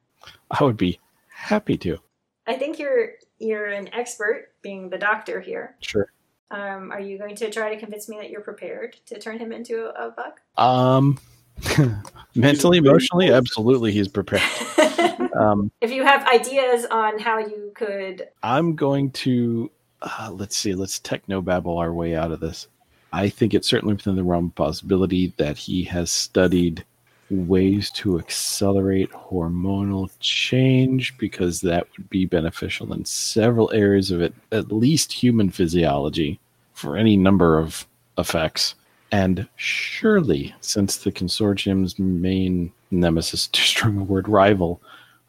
Speaker 4: I would be happy to.
Speaker 1: I think you're you're an expert, being the doctor here.
Speaker 4: Sure.
Speaker 1: Um, are you going to try to convince me that you're prepared to turn him into a, a bug?
Speaker 4: Um, mentally, emotionally, absolutely, he's prepared. Um,
Speaker 1: if you have ideas on how you could,
Speaker 4: I'm going to uh, let's see, let's techno babble our way out of this. I think it's certainly within the realm of possibility that he has studied ways to accelerate hormonal change because that would be beneficial in several areas of it, at least human physiology, for any number of effects. And surely, since the consortium's main nemesis, too strong a word, rival,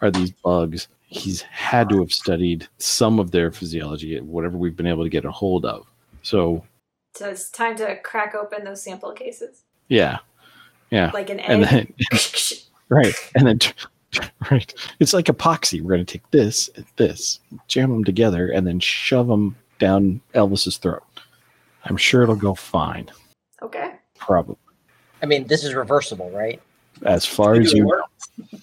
Speaker 4: are these bugs, he's had to have studied some of their physiology, whatever we've been able to get a hold of. So,
Speaker 1: so it's time to crack open those sample cases,
Speaker 4: yeah, yeah,
Speaker 1: like an
Speaker 4: and
Speaker 1: egg.
Speaker 4: then right, and then right, it's like epoxy. We're going to take this and this, jam them together, and then shove them down Elvis's throat. I'm sure it'll go fine.
Speaker 1: Okay.
Speaker 4: Probably,
Speaker 5: I mean, this is reversible, right?
Speaker 4: as far as you know.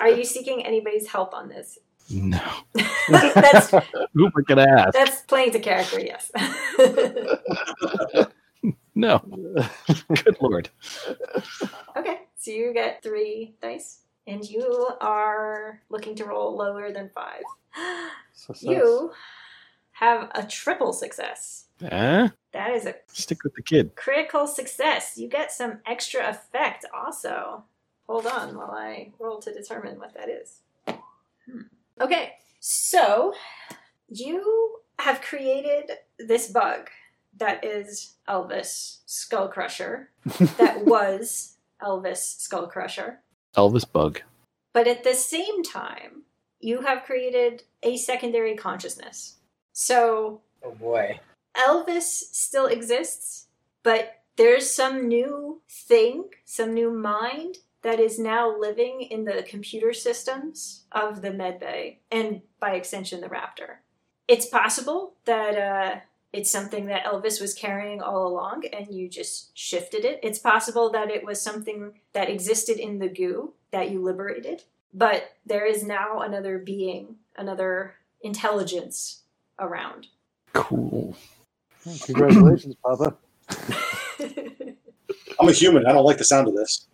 Speaker 1: Are you seeking anybody's help on this?
Speaker 4: No,
Speaker 1: that's
Speaker 4: who we're going to ask?
Speaker 1: that's playing to character. Yes.
Speaker 4: No, good lord.
Speaker 1: okay, so you get three dice, and you are looking to roll lower than five.
Speaker 2: Success.
Speaker 1: You have a triple success.
Speaker 4: Eh?
Speaker 1: That is a
Speaker 4: Stick with the kid.
Speaker 1: critical success. You get some extra effect also. Hold on while I roll to determine what that is. Hmm. Okay, so you have created this bug that is Elvis Skull Crusher, that was Elvis Skull Crusher.
Speaker 4: Elvis Bug.
Speaker 1: But at the same time, you have created a secondary consciousness. So
Speaker 5: Oh boy.
Speaker 1: Elvis still exists, but there's some new thing, some new mind that is now living in the computer systems of the medbay and by extension the raptor. It's possible that uh, it's something that Elvis was carrying all along and you just shifted it. It's possible that it was something that existed in the goo that you liberated, but there is now another being, another intelligence around.
Speaker 4: Cool.
Speaker 2: Congratulations, Papa.
Speaker 3: I'm a human. I don't like the sound of this.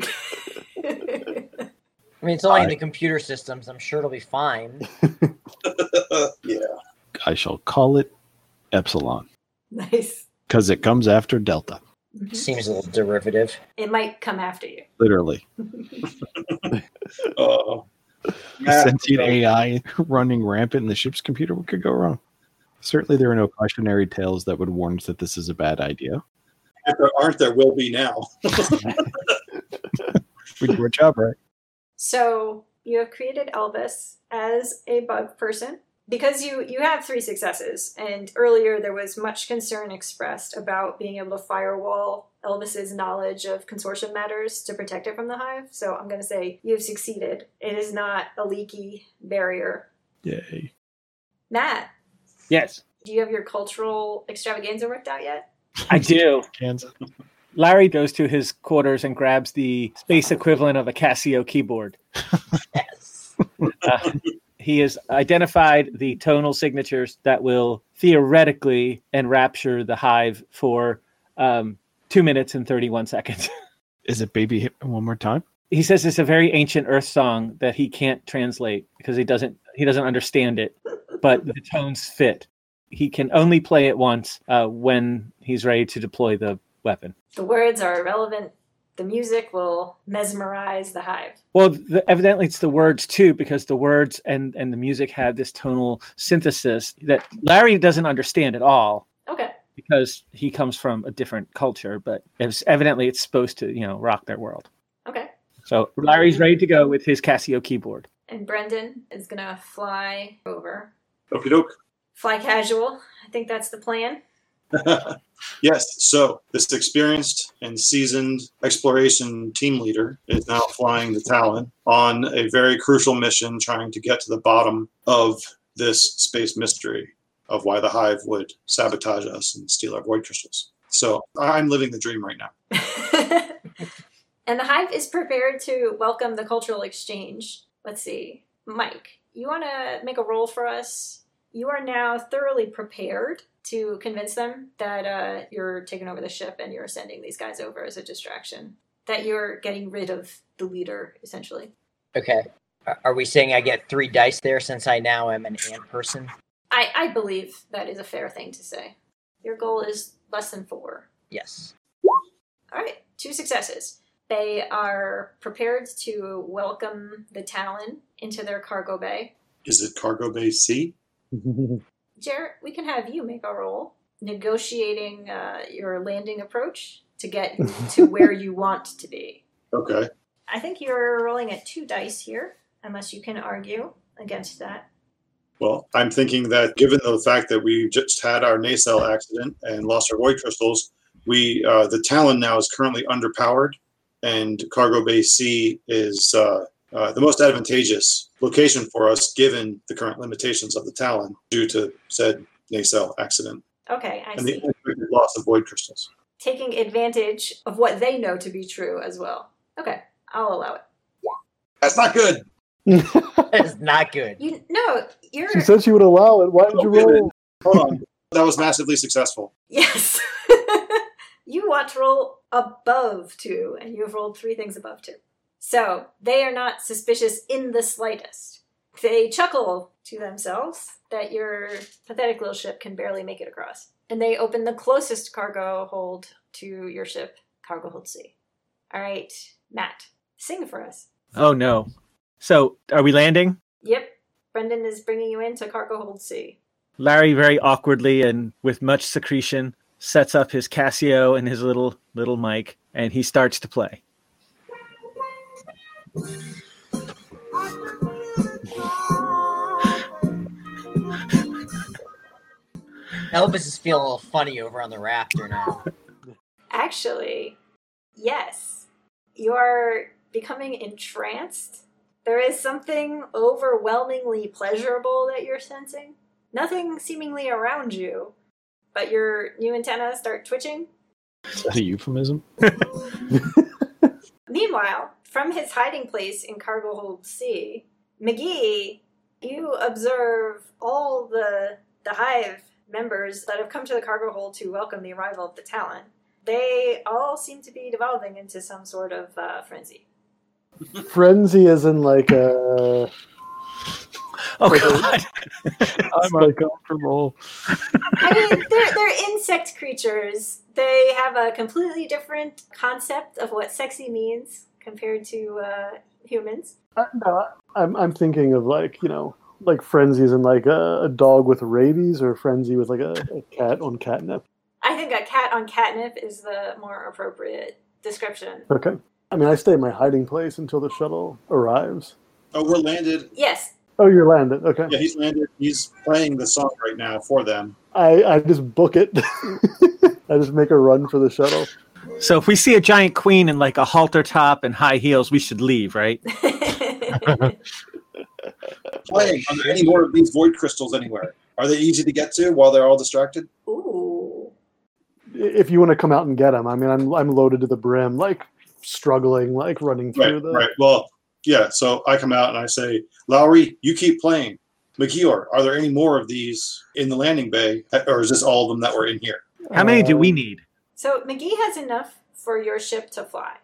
Speaker 5: I mean, it's only in the computer systems. I'm sure it'll be fine.
Speaker 3: yeah.
Speaker 4: I shall call it Epsilon
Speaker 1: nice.
Speaker 4: because it comes after Delta.
Speaker 1: Mhm.
Speaker 5: Seems a little derivative.
Speaker 1: It might come after you.
Speaker 4: Literally.
Speaker 3: Uh,
Speaker 4: Sentient AI running rampant in the ship's computer. What could go wrong? Certainly, there are no cautionary tales that would warn us that this is a bad idea.
Speaker 3: if there aren't, there will be now.
Speaker 4: We do our job right.
Speaker 1: So you have created Elvis as a bug person because you you have three successes. And earlier there was much concern expressed about being able to firewall Elvis's knowledge of consortium matters to protect it from the hive. So I'm going to say you've succeeded. It is not a leaky barrier.
Speaker 4: Yay.
Speaker 1: Matt,
Speaker 6: Yes,
Speaker 1: do you have your cultural extravaganza worked out yet?
Speaker 6: I do.
Speaker 4: Kansas.
Speaker 6: Larry goes to his quarters and grabs the space equivalent of a Casio keyboard.
Speaker 5: Yes.
Speaker 6: Uh, he has identified the tonal signatures that will theoretically enrapture the hive for um, two minutes and 31 seconds.
Speaker 4: Is it Baby Hit one more time?
Speaker 6: He says it's a very ancient earth song that he can't translate because he doesn't he doesn't understand it but the tones fit he can only play it once uh, when he's ready to deploy the weapon
Speaker 1: The words are irrelevant. The music will mesmerize the hive.
Speaker 6: well the, evidently it's the words too because the words and and the music have this tonal synthesis that larry doesn't understand at all
Speaker 1: Okay.
Speaker 6: because he comes from a different culture but it's evidently it's supposed to you know rock their world. So larry's ready to go with his casio keyboard
Speaker 1: And Brendan is going to fly over.
Speaker 3: Okie doke.
Speaker 1: Fly casual. I think that's the plan.
Speaker 3: yes. So this experienced and seasoned exploration team leader is now flying the Talon on a very crucial mission, trying to get to the bottom of this space mystery of why the Hive would sabotage us and steal our void crystals. So I'm living the dream right now.
Speaker 1: and the hive is prepared to welcome the cultural exchange. Let's see. Mike, you want to make a roll for us? You are now thoroughly prepared to convince them that uh, you're taking over the ship and you're sending these guys over as a distraction. That you're getting rid of the leader, essentially.
Speaker 5: Okay. Are- we saying I get three dice there since I now am an ant person?
Speaker 1: I, I believe that is a fair thing to say. Your goal is less than four.
Speaker 5: Yes.
Speaker 1: All right, two successes. They are prepared to welcome the Talon into their cargo bay.
Speaker 3: Is it Cargo Bay C?
Speaker 1: Jarrett, we can have you make a roll negotiating uh, your landing approach to get to where you want to be.
Speaker 3: Okay.
Speaker 1: I think you're rolling at two dice here, unless you can argue against that.
Speaker 3: Well, I'm thinking that given the fact that we just had our nacelle accident and lost our void crystals, we uh, the Talon now is currently underpowered, and Cargo Bay C is uh, uh, the most advantageous location for us given the current limitations of the Talon due to said nacelle accident
Speaker 1: Okay, I see.
Speaker 3: and the
Speaker 1: see.
Speaker 3: unexpected loss of void crystals.
Speaker 1: Taking advantage of what they know to be true as well. Okay, I'll allow it.
Speaker 3: That's not good.
Speaker 5: That is not good.
Speaker 1: You no, you're
Speaker 2: she said she would allow it. Why did you roll?
Speaker 3: Hold on. That was massively successful.
Speaker 1: Yes. you want to roll above two, and you have rolled three things above two. So they are not suspicious in the slightest. They chuckle to themselves that your pathetic little ship can barely make it across. And they open the closest cargo hold to your ship, Cargo Hold C. All right, Matt, sing for us.
Speaker 6: oh no so are we landing
Speaker 1: Yep, Brendan is bringing you into Cargo Hold C.
Speaker 6: Larry very awkwardly and with much secretion sets up his Casio and his little little mic, and he starts to play.
Speaker 5: Elvis is feeling a little funny over on the Raptor now.
Speaker 1: Actually, yes. You are becoming entranced. There is something overwhelmingly pleasurable that you're sensing. Nothing seemingly around you, but your new antenna start twitching.
Speaker 4: Is that a euphemism?
Speaker 1: Meanwhile, from his hiding place in Cargo Hold C, McGee, you observe all the the hive members that have come to the cargo hold to welcome the arrival of the Talon. They all seem to be devolving into some sort of uh, frenzy.
Speaker 2: Frenzy is in like a.
Speaker 6: Oh God!
Speaker 4: I'm uncomfortable.
Speaker 1: I mean, they're, they're insect creatures. They have a completely different concept of what sexy means compared to uh, humans.
Speaker 2: Uh, no, I'm I'm thinking of like you know like frenzies and like a, a dog with rabies or a frenzy with like a, a cat on catnip.
Speaker 1: I think a cat on catnip is the more appropriate description.
Speaker 2: Okay. I mean, I stay in my hiding place until the shuttle arrives.
Speaker 3: Oh, we're landed.
Speaker 1: Yes,
Speaker 2: Oh, you're landed. Okay.
Speaker 3: Yeah, he's landed. He's playing the song right now for them.
Speaker 2: I I just book it. I just make a run for the shuttle.
Speaker 6: So if we see a giant queen in like a halter top and high heels, we should leave, right?
Speaker 3: Playing. Are there any more of these void crystals anywhere? Are they easy to get to while they're all distracted?
Speaker 1: Ooh.
Speaker 2: If you want to come out and get them, I mean, I'm I'm loaded to the brim, like struggling, like running through
Speaker 3: Right,
Speaker 2: the.
Speaker 3: right. Well, yeah. So I come out and I say, Lowry, you keep playing. McKeour, are there any more of these in the landing bay, or is this all of them that were in here?
Speaker 6: How many do we
Speaker 2: Uh,
Speaker 6: need?
Speaker 1: So McGee has enough for your ship to fly,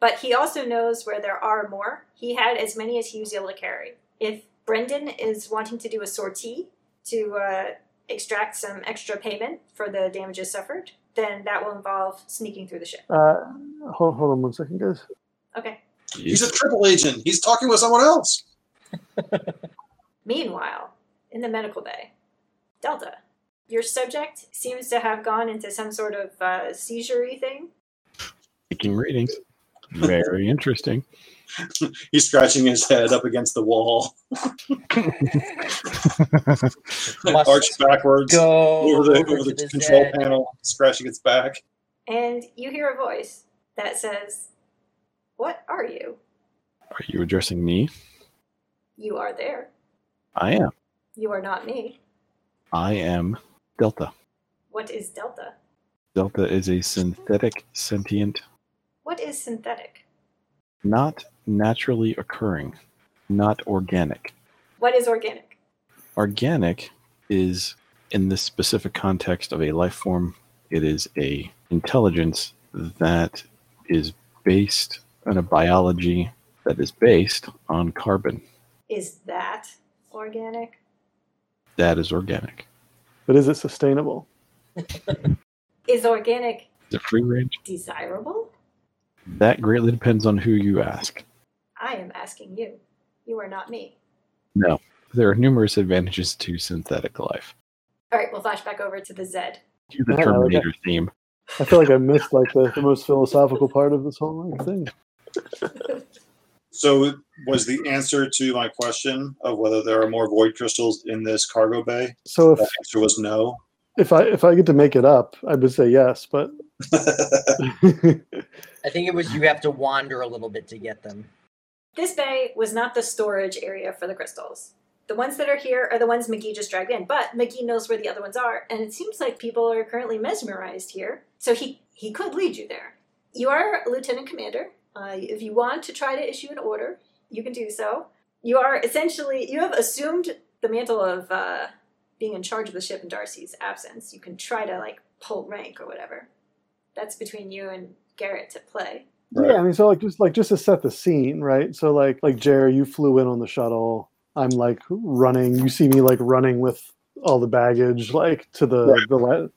Speaker 1: but he also knows where there are more. He had as many as he was able to carry. If Brendan is wanting to do a sortie to uh, extract some extra payment for the damages suffered, then that will involve sneaking through the ship.
Speaker 2: Uh, hold, hold on one second, guys.
Speaker 1: Okay.
Speaker 3: He's a triple agent. He's talking with someone else.
Speaker 1: Meanwhile, in the medical bay, Delta, your subject seems to have gone into some sort of uh, seizure thing.
Speaker 4: Taking readings. Very interesting.
Speaker 3: He's scratching his head up against the wall,
Speaker 5: Must
Speaker 3: arched backwards
Speaker 5: Go
Speaker 3: over the,
Speaker 5: over
Speaker 3: over the
Speaker 5: the
Speaker 3: control
Speaker 5: Zed.
Speaker 3: panel, scratching its back.
Speaker 1: And you hear a voice that says, What are you?
Speaker 4: Are you addressing me?
Speaker 1: You are there.
Speaker 4: I am.
Speaker 1: You are not me.
Speaker 4: I am Delta.
Speaker 1: What is Delta?
Speaker 4: Delta is a synthetic sentient,
Speaker 1: What is synthetic?
Speaker 4: not naturally occurring, not organic.
Speaker 1: What is organic?
Speaker 4: Organic is in this specific context of a life form, it is a intelligence that is based on a biology that is based on carbon.
Speaker 1: Is that organic?
Speaker 4: That is organic.
Speaker 2: But is it sustainable?
Speaker 1: Is organic
Speaker 4: Is it free range?
Speaker 1: desirable?
Speaker 4: That greatly depends on who you ask.
Speaker 1: I am asking you. You are not me.
Speaker 4: No. There are numerous advantages to synthetic life.
Speaker 1: All right, we'll flash back over to the Zed.
Speaker 4: Cue the
Speaker 2: Yeah, I like
Speaker 4: Terminator theme.
Speaker 2: I feel like I missed like the, the most philosophical part of this whole like, thing.
Speaker 3: So, was the answer to my question of whether there are more void crystals in this cargo bay?
Speaker 2: So if
Speaker 3: The answer was no.
Speaker 2: if I if I get to make it up, I would say yes, but
Speaker 5: I think it was you have to wander a little bit to get them.
Speaker 1: This bay was not the storage area for the crystals. The ones that are here are the ones McGee just dragged in, but McGee knows where the other ones are, and it seems like people are currently mesmerized here, so he, he could lead you there. You are lieutenant commander. Uh, if you want to try to issue an order, you can do so. You are essentially, you have assumed the mantle of uh, being in charge of the ship in Darcy's absence. You can try to, like, pull rank or whatever. That's between you and Garrett to play.
Speaker 3: Right.
Speaker 2: yeah, I mean, so like just like just to set the scene, right? So like like Jerry, you flew in on the shuttle. I'm like running. You see me like running with all the baggage, like to the
Speaker 3: Right.
Speaker 2: the. La-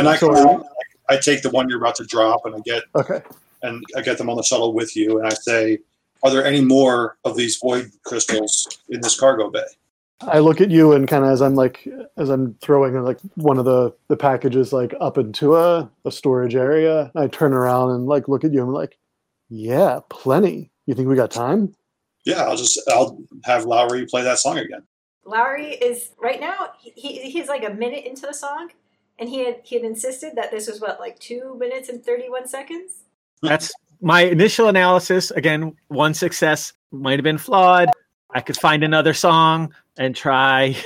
Speaker 3: And I
Speaker 2: so-
Speaker 3: come out, I take the one you're about to drop, and I get
Speaker 2: okay.
Speaker 3: And I get them on the shuttle with you, and I say, "Are there any more of these void crystals in this cargo bay?"
Speaker 2: I look at you and kind of as I'm like as I'm throwing like one of the the packages like up into a, a storage area. I turn around and like look at you and I'm like, yeah, plenty. You think we got time?
Speaker 3: Yeah, I'll just I'll have Lowry play that song again.
Speaker 1: Lowry is right now. He, he he's like a minute into the song, and he had he had insisted that this was what like two minutes and thirty one seconds.
Speaker 6: That's my initial analysis. Again, one success might have been flawed. I could find another song and try.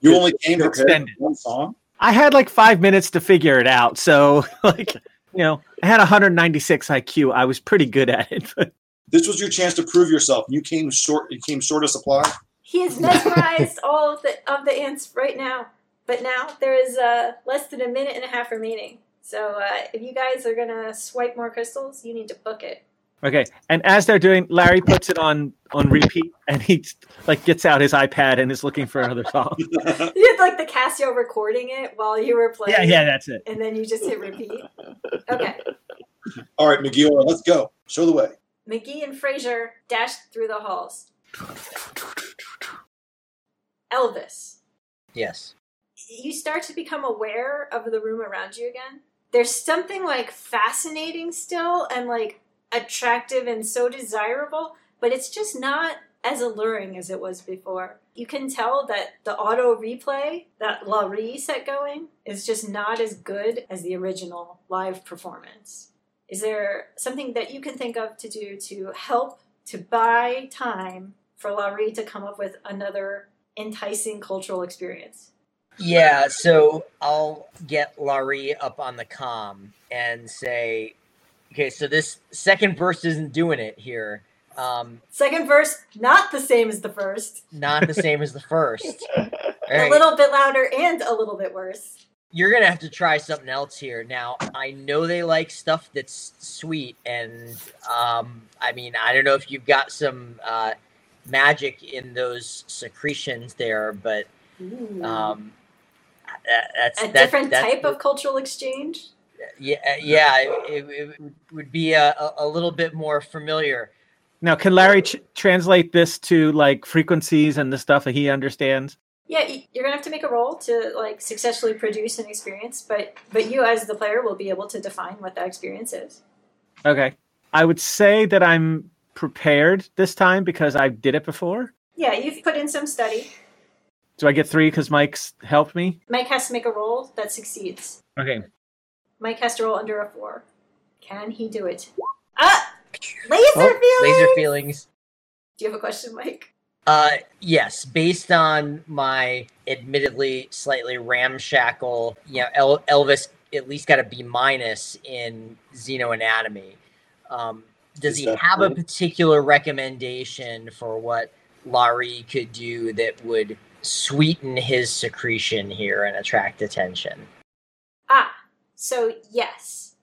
Speaker 3: You only came prepared
Speaker 6: Extended.
Speaker 3: for one song.
Speaker 6: I had like five minutes to figure it out. So, like, you know, I had 196 IQ. I was pretty good at it. But
Speaker 3: This was your chance to prove yourself. You came short. You came short of supply.
Speaker 1: He has mesmerized all of the of the ants right now, but now there is uh, less than a minute and a half remaining. So uh, if you guys are gonna swipe more crystals, you need to book it.
Speaker 6: okay. And as they're doing, Larry puts it on on repeat, and he like gets out his iPad and is looking for another song.
Speaker 1: You had like the Casio recording it while you were playing.
Speaker 6: yeah, yeah, that's it.
Speaker 1: And then you just hit repeat. Okay.
Speaker 3: All right, McGee, let's go. Show the way.
Speaker 1: McGee and Fraser dashed through the halls. Elvis,
Speaker 5: Yes.
Speaker 1: you start to become aware of the room around you again. There's something like fascinating still and like attractive and so desirable, but it's just not as alluring as it was before. You can tell that the auto replay that Laurie set going is just not as good as the original live performance. Is there something that you can think of to do to help to buy time for Laurie to come up with another enticing cultural experience?
Speaker 5: Yeah, so I'll get Laurie up on the com and say, okay, so this second verse isn't doing it here. Um,
Speaker 1: Second verse, not the same as the first.
Speaker 5: not the same as the first. All
Speaker 1: A little bit louder and a little bit worse.
Speaker 5: you're gonna have to try something else here. Now, I know they like stuff that's sweet, and um, I mean, I don't know if you've got some uh, magic in those secretions there, but um, that, that's
Speaker 1: a
Speaker 5: that-
Speaker 1: different
Speaker 5: that's
Speaker 1: type of cultural exchange.
Speaker 5: yeah, uh, yeah, it, it, it would be a, a- a little bit more familiar.
Speaker 6: Now, can Larry ch- translate this to like frequencies and the stuff that he understands?
Speaker 1: Yeah, you're gonna have to make a roll to like successfully produce an experience, but but you as the player will be able to define what that experience is.
Speaker 6: Okay. I would say that I'm prepared this time because I did it before.
Speaker 1: Yeah, you've put in some study.
Speaker 6: Do I get three because Mike's helped me?
Speaker 1: Mike has to make a roll that succeeds.
Speaker 6: Okay.
Speaker 1: Mike has to roll under a four. Can he do it? Ah, laser
Speaker 2: Oh,
Speaker 1: feelings.
Speaker 5: Laser feelings.
Speaker 1: Do you have a question, Mike?
Speaker 5: Uh, yes, based on my admittedly slightly ramshackle, you know, El- Elvis at least got a B minus in xenoanatomy. Um, does he
Speaker 3: that
Speaker 5: have a particular recommendation for what Laurie could do that would sweeten his secretion here and attract attention?
Speaker 1: Ah, so yes,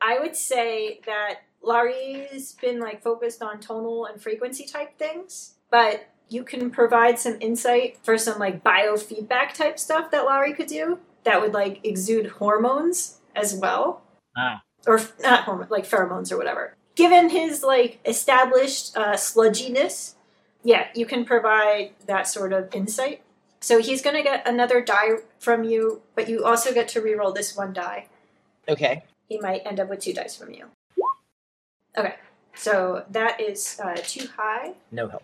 Speaker 1: I would say that Laurie's been like focused on tonal and frequency type things, but you can provide some insight for some like biofeedback type stuff that Laurie could do that would like exude hormones as well,
Speaker 6: Ah.
Speaker 1: or not hormone like pheromones or whatever. Given his like established uh, sludginess, yeah, you can provide that sort of insight. So he's going to get another die from you, but you also get to reroll this one die.
Speaker 5: Okay.
Speaker 1: He might end up with two dice from you. Okay, so that is uh, too high,
Speaker 5: No help.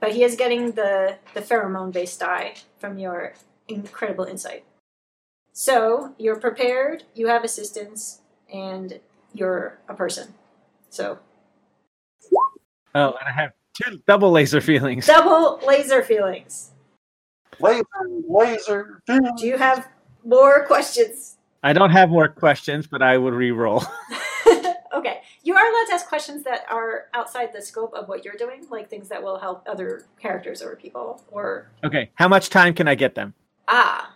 Speaker 1: but he is getting the the pheromone based die from your incredible insight. So you're prepared, you have assistance, and you're a person. So
Speaker 6: Oh, and I have two double laser feelings.
Speaker 1: double laser feelings.
Speaker 2: Laser, laser.
Speaker 1: Do you have more questions?
Speaker 6: I don't have more questions, but I would re-roll.
Speaker 1: okay. You are allowed to ask questions that are outside the scope of what you're doing, like things that will help other characters or people. Or,
Speaker 6: Okay. How much time can I get them?
Speaker 1: ah,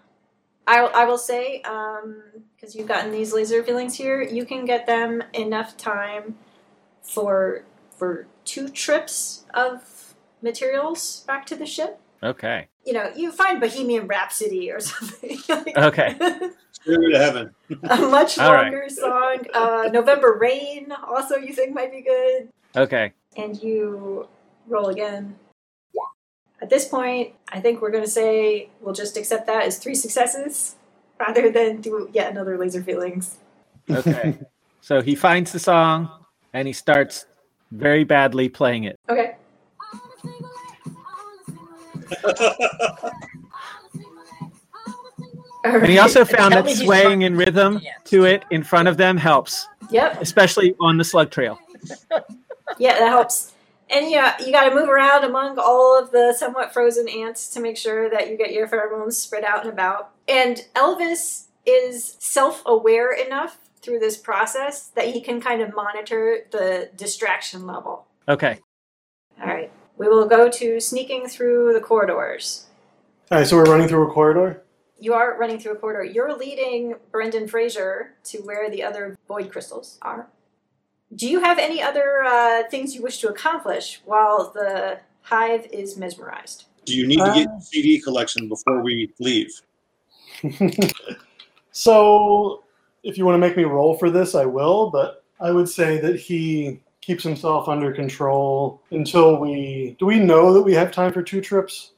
Speaker 1: I, I will say, because you've gotten these laser feelings here, you can get them enough time for for two trips of materials back to the ship.
Speaker 6: Okay.
Speaker 1: You know, you find Bohemian Rhapsody or something.
Speaker 6: Okay.
Speaker 3: Stairway to heaven.
Speaker 1: a much
Speaker 6: All right.
Speaker 1: longer song. Uh, November Rain, also, you think might be good.
Speaker 6: Okay.
Speaker 1: and you roll again. At this point, I think we're going to say we'll just accept that as three successes rather than do yet another laser feelings.
Speaker 6: Okay. so he finds the song and he starts very badly playing it.
Speaker 1: Okay.
Speaker 6: And he also found that swaying in rhythm to it in front of them helps,
Speaker 1: Yep.
Speaker 6: especially on the slug trail.
Speaker 1: Yeah, that helps. And yeah, you got to move around among all of the somewhat frozen ants to make sure that you get your pheromones spread out and about. And Elvis is self aware enough through this process that he can kind of monitor the distraction level.
Speaker 6: Okay.
Speaker 1: All right. We will go to sneaking through the corridors.
Speaker 2: All right, so we're running through a corridor.
Speaker 1: You are running through a corridor. You're leading Brendan Fraser to where the other void crystals are. Do you have any other uh, things you wish to accomplish while the hive is mesmerized?
Speaker 3: Do you need to get
Speaker 2: Uh,
Speaker 3: your CD collection before we leave?
Speaker 2: so, if you want to make me roll for this, I will. But I would say that he keeps himself under control until we. Do we know that we have time for two trips?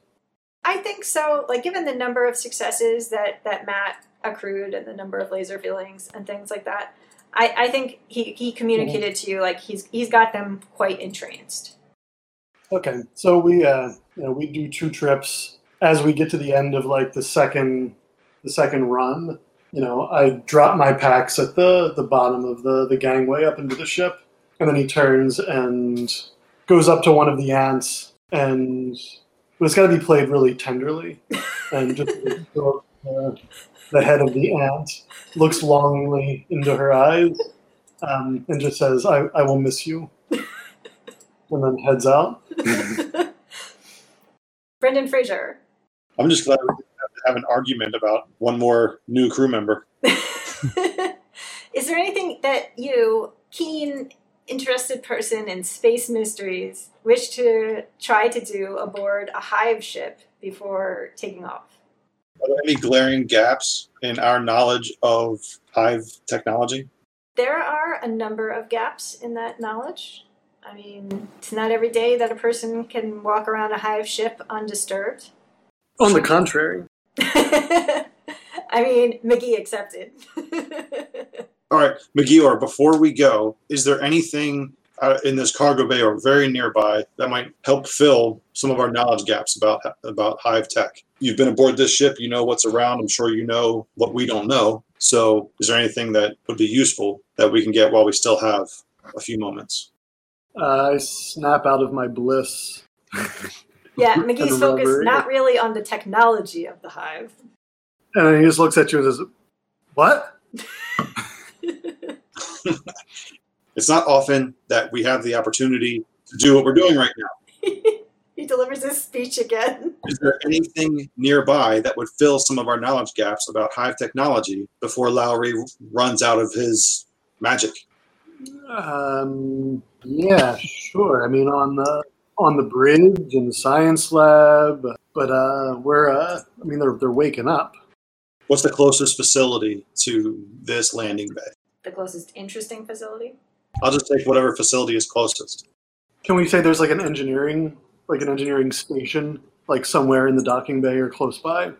Speaker 1: I think so. Like, given the number of successes that that Matt accrued and the number of laser feelings and things like that, I, I think he, he communicated to you like he's he's got them quite entranced.
Speaker 2: Okay, so we uh, you know we do two trips as we get to the end of like the second the second run. You know, I drop my packs at the the bottom of the the gangway up into the ship, and then he turns and goes up to one of the ants, and but it's got to be played really tenderly, and just uh, the head of the ant looks longingly into her eyes, um, and just says, "I I will miss you," and then heads out.
Speaker 1: Brendan Fraser.
Speaker 3: I'm just glad we didn't have to have an argument about one more new crew member.
Speaker 1: Is there anything that you, keen, interested person in space mysteries, wish to try to do aboard a hive ship before taking off?
Speaker 3: Are there any glaring gaps in our knowledge of Hive technology?
Speaker 1: There are a number of gaps in that knowledge. I mean, it's not every day that a person can walk around a hive ship undisturbed.
Speaker 2: On the contrary.
Speaker 1: I mean, McGee accepted.
Speaker 3: All right, McGeor, before we go, is there anything uh, in this cargo bay or very nearby that might help fill some of our knowledge gaps about about Hive tech? You've been aboard this ship, you know what's around. I'm sure you know what we don't know. So, is there anything that would be useful that we can get while we still have a few moments?
Speaker 2: Uh, I snap out of my bliss.
Speaker 1: yeah, McGee's
Speaker 2: And
Speaker 1: focused not really on the technology of the hive.
Speaker 2: And then he just looks at you and says, What?
Speaker 3: It's not often that we have the opportunity to do what we're doing right now.
Speaker 1: he delivers his speech again.
Speaker 3: Is there anything nearby that would fill some of our knowledge gaps about Hive technology before Lowry runs out of his magic?
Speaker 2: Um, yeah, sure. I mean, on the on the bridge in the science lab, but uh, we're uh, I mean, they're they're waking up.
Speaker 3: What's the closest facility to this landing bay?
Speaker 1: The closest interesting facility.
Speaker 3: I'll just take whatever facility is closest.
Speaker 2: Can we say there's like an engineering like an engineering station like somewhere in the docking bay or close by?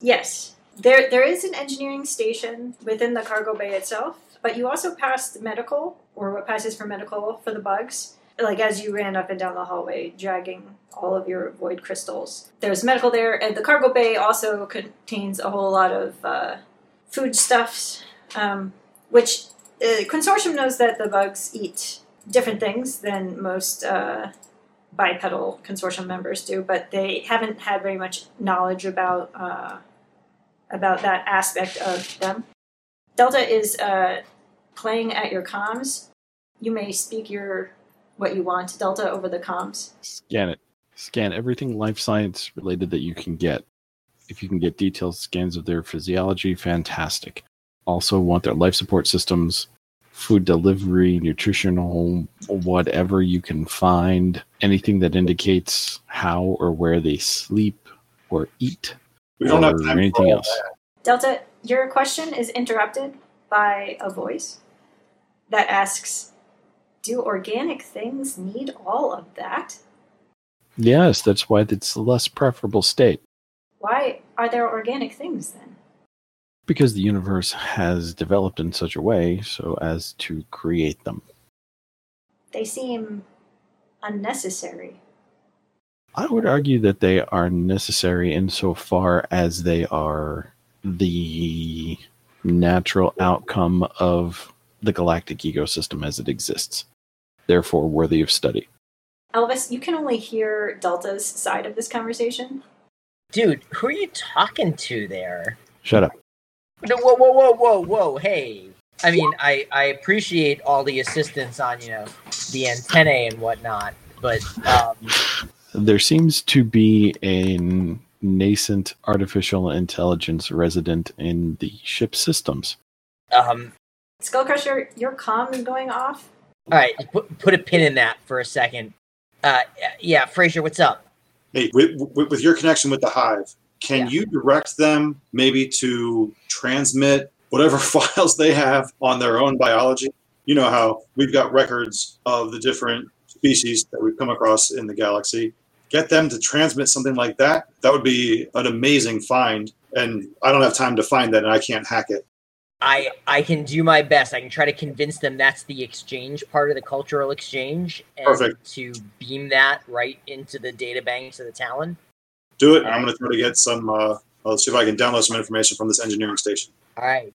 Speaker 1: Yes. There there is an engineering station within the cargo bay itself, but you also passed medical or what passes for medical for the bugs. Like as you ran up and down the hallway, dragging all of your void crystals. There's medical there, and the cargo bay also contains a whole lot of uh, foodstuffs, um, which uh, consortium knows that the bugs eat different things than most uh, bipedal consortium members do, but they haven't had very much knowledge about uh, about that aspect of them. Delta is uh, playing at your comms. You may speak your what you want, to Delta, over the comms.
Speaker 4: Scan it. Scan everything life science related that you can get. If you can get detailed scans of their physiology, fantastic. Also, want their life support systems, food delivery, nutritional, whatever you can find. Anything that indicates how or where they sleep or eat
Speaker 3: We don't have
Speaker 4: or
Speaker 3: time
Speaker 4: anything
Speaker 3: all
Speaker 4: else.
Speaker 1: Delta, your question is interrupted by a voice that asks, "Do organic things need all of that?"
Speaker 4: Yes, that's why it's a less preferable state.
Speaker 1: Why are there organic things then?
Speaker 4: Because the universe has developed in such a way so as to create them.
Speaker 1: They seem unnecessary.
Speaker 4: I would argue that they are necessary insofar as they are the natural outcome of the galactic ecosystem as it exists, therefore worthy of study.
Speaker 1: Elvis, you can only hear Delta's side of this conversation.
Speaker 5: Dude, who are you talking to there?
Speaker 4: Shut up.
Speaker 5: No, whoa, whoa, whoa, whoa, whoa, hey. I mean, I, I appreciate all the assistance on, you know, the antennae and whatnot, but um,
Speaker 4: There seems to be a nascent artificial intelligence resident in the ship systems.
Speaker 5: um,
Speaker 1: Skullcrusher, your comm is going off.
Speaker 5: all right, put, put a pin in that for a second. Uh, yeah, Fraser, what's up?
Speaker 3: Hey, with, with, with your connection with the Hive, can
Speaker 5: Yeah.
Speaker 3: you direct them maybe to transmit whatever files they have on their own biology? You know how we've got records of the different species that we've come across in the galaxy. Get them to transmit something like that. That would be an amazing find. And I don't have time to find that, and I can't hack it.
Speaker 5: I I can do my best. I can try to convince them that's the exchange part of the cultural exchange, and
Speaker 3: Perfect.
Speaker 5: to beam that right into the data banks of the Talon.
Speaker 3: Do it. and I'm going to try to get some. Uh, I'll see if I can download some information from this engineering station.
Speaker 5: All right.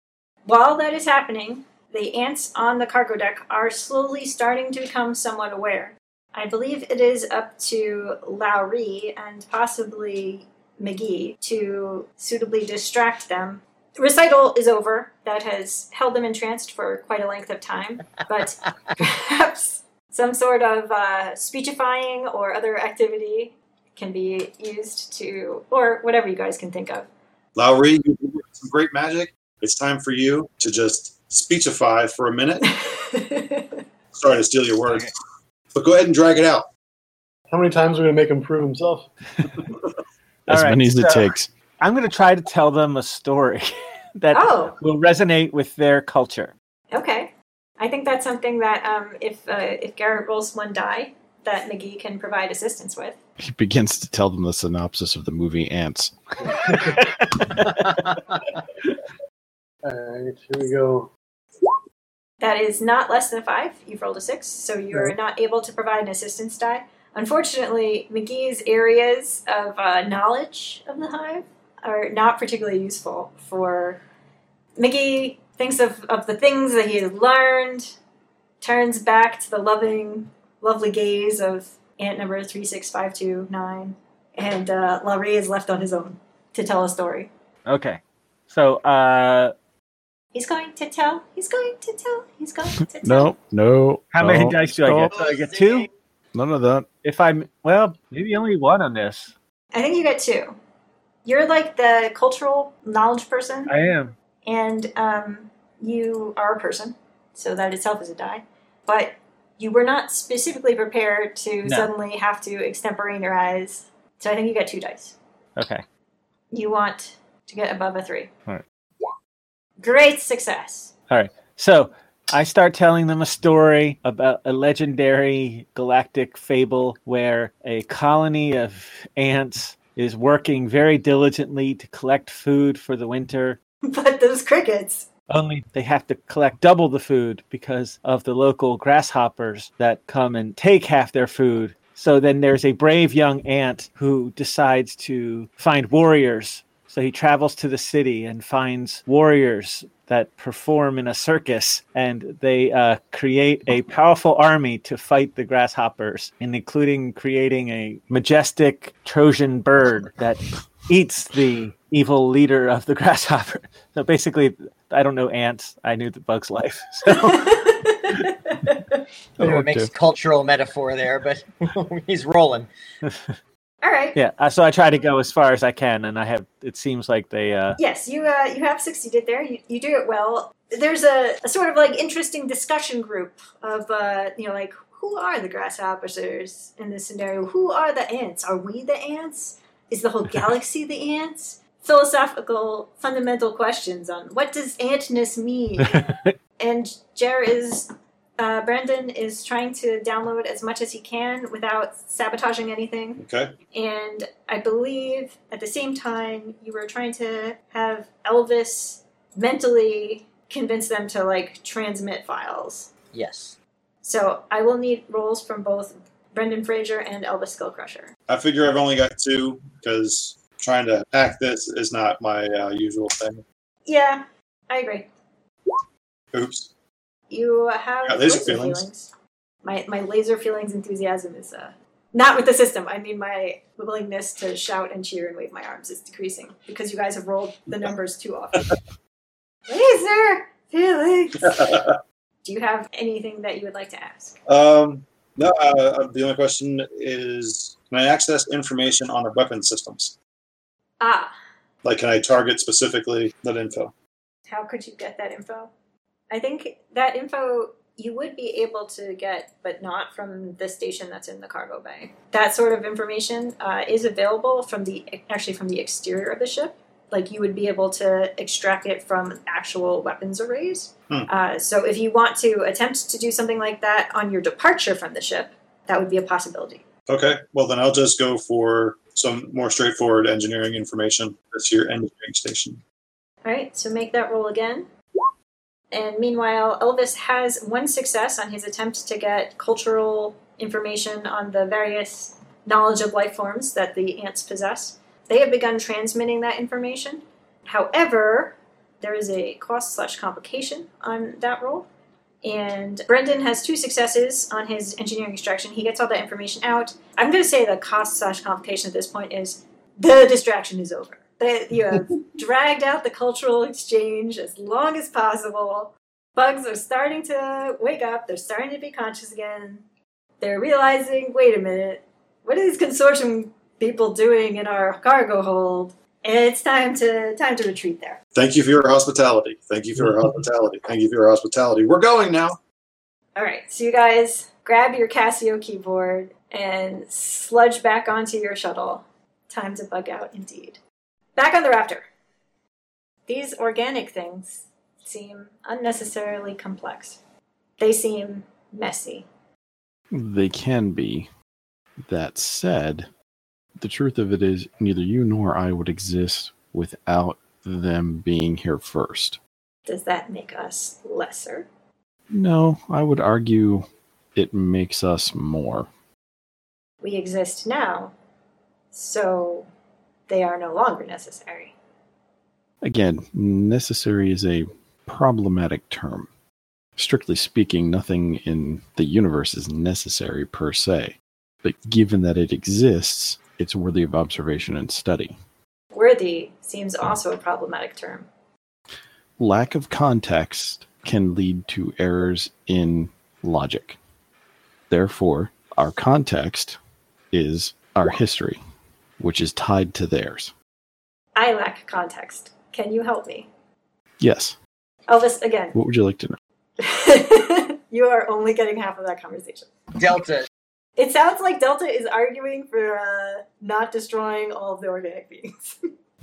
Speaker 1: While that is happening, the ants on the cargo deck are slowly starting to become somewhat aware. I believe it is up to Lowry and possibly McGee to suitably distract them. Recital is over. That has held them entranced for quite a length of time, but perhaps some sort of uh, speechifying or other activity can be used to, or whatever you guys can think of.
Speaker 3: Lowry, you did some great magic. It's time for you to just speechify for a minute. Sorry to steal your words, but go ahead and drag it out.
Speaker 2: How many times are we going to make him prove himself?
Speaker 4: As
Speaker 6: All right,
Speaker 4: many as it takes.
Speaker 6: I'm going to try to tell them a story that
Speaker 1: oh,
Speaker 6: will resonate with their culture.
Speaker 1: Okay, I think that's something that um, if uh, if Garrett rolls one die, that McGee can provide assistance with.
Speaker 4: He begins to tell them the synopsis of the movie Ants.
Speaker 2: All right, here we go.
Speaker 1: That is not less than five. You've rolled a six, so you're not able to provide an assistance die. Unfortunately, McGee's areas of uh, knowledge of the hive are not particularly useful for McGee. Thinks of, of the things that he has learned, turns back to the loving, lovely gaze of ant number 36529, and uh, Laurie is left on his own to tell a story.
Speaker 6: Okay. So, uh,
Speaker 1: He's going to tell, he's going to tell, he's going to tell.
Speaker 4: No, no.
Speaker 6: how many dice do I
Speaker 4: no,
Speaker 6: get? Do I get two?
Speaker 4: None of that.
Speaker 6: If I'm, well, maybe only one on this.
Speaker 1: I think you get two. You're like the cultural knowledge person,
Speaker 6: I am.
Speaker 1: and um, you are a person, so that itself is a die. But you were not specifically prepared to
Speaker 6: No.
Speaker 1: suddenly have to extemporize. So I think you get two dice.
Speaker 6: Okay.
Speaker 1: You want to get above a three.
Speaker 6: Alright.
Speaker 1: Great success. All right.
Speaker 6: So I start telling them a story about a legendary galactic fable where a colony of ants is working very diligently to collect food for the winter.
Speaker 1: But those crickets.
Speaker 6: Only they have to collect double the food because of the local grasshoppers that come and take half their food. So then there's a brave young ant who decides to find warriors. So he travels to the city and finds warriors that perform in a circus, and they uh, create a powerful army to fight the grasshoppers, and including creating a majestic Trojan bird that eats the evil leader of the grasshopper. So basically, I don't know ants. I knew the bug's life. So
Speaker 5: It makes cultural metaphor there, but he's rolling.
Speaker 1: All right.
Speaker 6: yeah, uh, so I try to go as far as I can, and I have. It seems like they. Uh,
Speaker 1: Yes, you uh, you have succeeded there. You, you do it well. There's a, a sort of like interesting discussion group of uh, you know like who are the grasshoppers in this scenario? Who are the ants? Are we the ants? Is the whole galaxy the ants? Philosophical, fundamental questions on what does antness mean. and Jer is Uh, Brendan is trying to download as much as he can without sabotaging anything.
Speaker 3: Okay.
Speaker 1: And I believe at the same time, you were trying to have Elvis mentally convince them to like transmit files.
Speaker 5: Yes.
Speaker 1: So I will need rolls from both Brendan Fraser and Elvis Skullcrusher.
Speaker 3: I figure I've only got two because trying to hack this is not my uh, usual thing.
Speaker 1: Yeah, I agree.
Speaker 3: Oops.
Speaker 1: You have
Speaker 3: Got laser feelings.
Speaker 1: My my laser feelings enthusiasm is uh not with the system. I mean my willingness to shout and cheer and wave my arms is decreasing because you guys have rolled the numbers too often. laser feelings. Do you have anything that you would like to ask?
Speaker 3: um, no, uh, the only question is can I access information on the weapon systems?
Speaker 1: Ah,
Speaker 3: Like, can I target specifically that info?
Speaker 1: how could you get that info? I think that info you would be able to get, but not from the station that's in the cargo bay. That sort of information uh, is available from the actually from the exterior of the ship. Like you would be able to extract it from actual weapons arrays.
Speaker 3: Hmm.
Speaker 1: Uh, so if you want to attempt to do something like that on your departure from the ship, that would be a possibility.
Speaker 3: Okay, well, then I'll just go for some more straightforward engineering information. That's your engineering station.
Speaker 1: All right, so make that roll again. And meanwhile, Elvis has one success on his attempt to get cultural information on the various knowledge of life forms that the ants possess. They have begun transmitting that information. However, there is a cost slash complication on that roll. And Brendan has two successes on his engineering extraction. He gets all that information out. I'm going to say the cost slash complication at this point is the distraction is over. That you have dragged out the cultural exchange as long as possible. Bugs are starting to wake up. They're starting to be conscious again. They're realizing, wait a minute, what are these consortium people doing in our cargo hold? And it's time to time to retreat there.
Speaker 3: Thank you for your hospitality. Thank you for your hospitality. Thank you for your hospitality. We're going now.
Speaker 1: All right, so you guys grab your Casio keyboard and sludge back onto your shuttle. Time to bug out indeed. Back on the Raptor. These organic things seem unnecessarily complex. They seem messy.
Speaker 4: They can be. That said, the truth of it is, neither you nor I would exist without them being here first.
Speaker 1: Does that make us lesser?
Speaker 4: No, I would argue it makes us more.
Speaker 1: We exist now, so they are no longer necessary.
Speaker 4: Again, necessary is a problematic term. Strictly speaking, nothing in the universe is necessary per se. But given that it exists, it's worthy of observation and study.
Speaker 1: Worthy seems also a problematic term.
Speaker 4: Lack of context can lead to errors in logic. Therefore, our context is our history, which is tied to theirs.
Speaker 1: I lack context. Can you help me?
Speaker 4: Yes.
Speaker 1: Elvis, again,
Speaker 4: What would you like to know?
Speaker 1: you are only getting half of that conversation.
Speaker 5: Delta,
Speaker 1: It sounds like Delta is arguing for uh, not destroying all of the organic beings.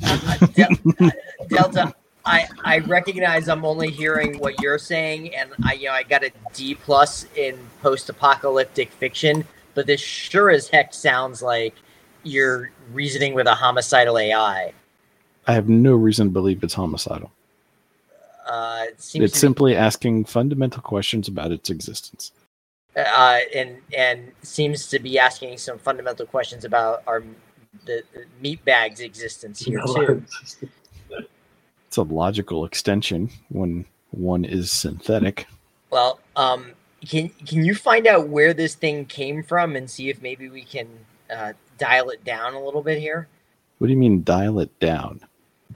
Speaker 5: uh, Del- uh, Delta, I I recognize I'm only hearing what you're saying, and I you know I got a D plus in post-apocalyptic fiction, but this sure as heck sounds like you're reasoning with a homicidal AI.
Speaker 4: I have no reason to believe it's homicidal.
Speaker 5: Uh, it seems
Speaker 4: It's
Speaker 5: to be-
Speaker 4: simply asking fundamental questions about its existence.
Speaker 5: Uh, and and seems to be asking some fundamental questions about our the, the meat bag's existence here too.
Speaker 4: It's a logical extension when one is synthetic.
Speaker 5: Well, um, can can you find out where this thing came from and see if maybe we can uh, dial it down a little bit here?
Speaker 4: What do you mean dial it down?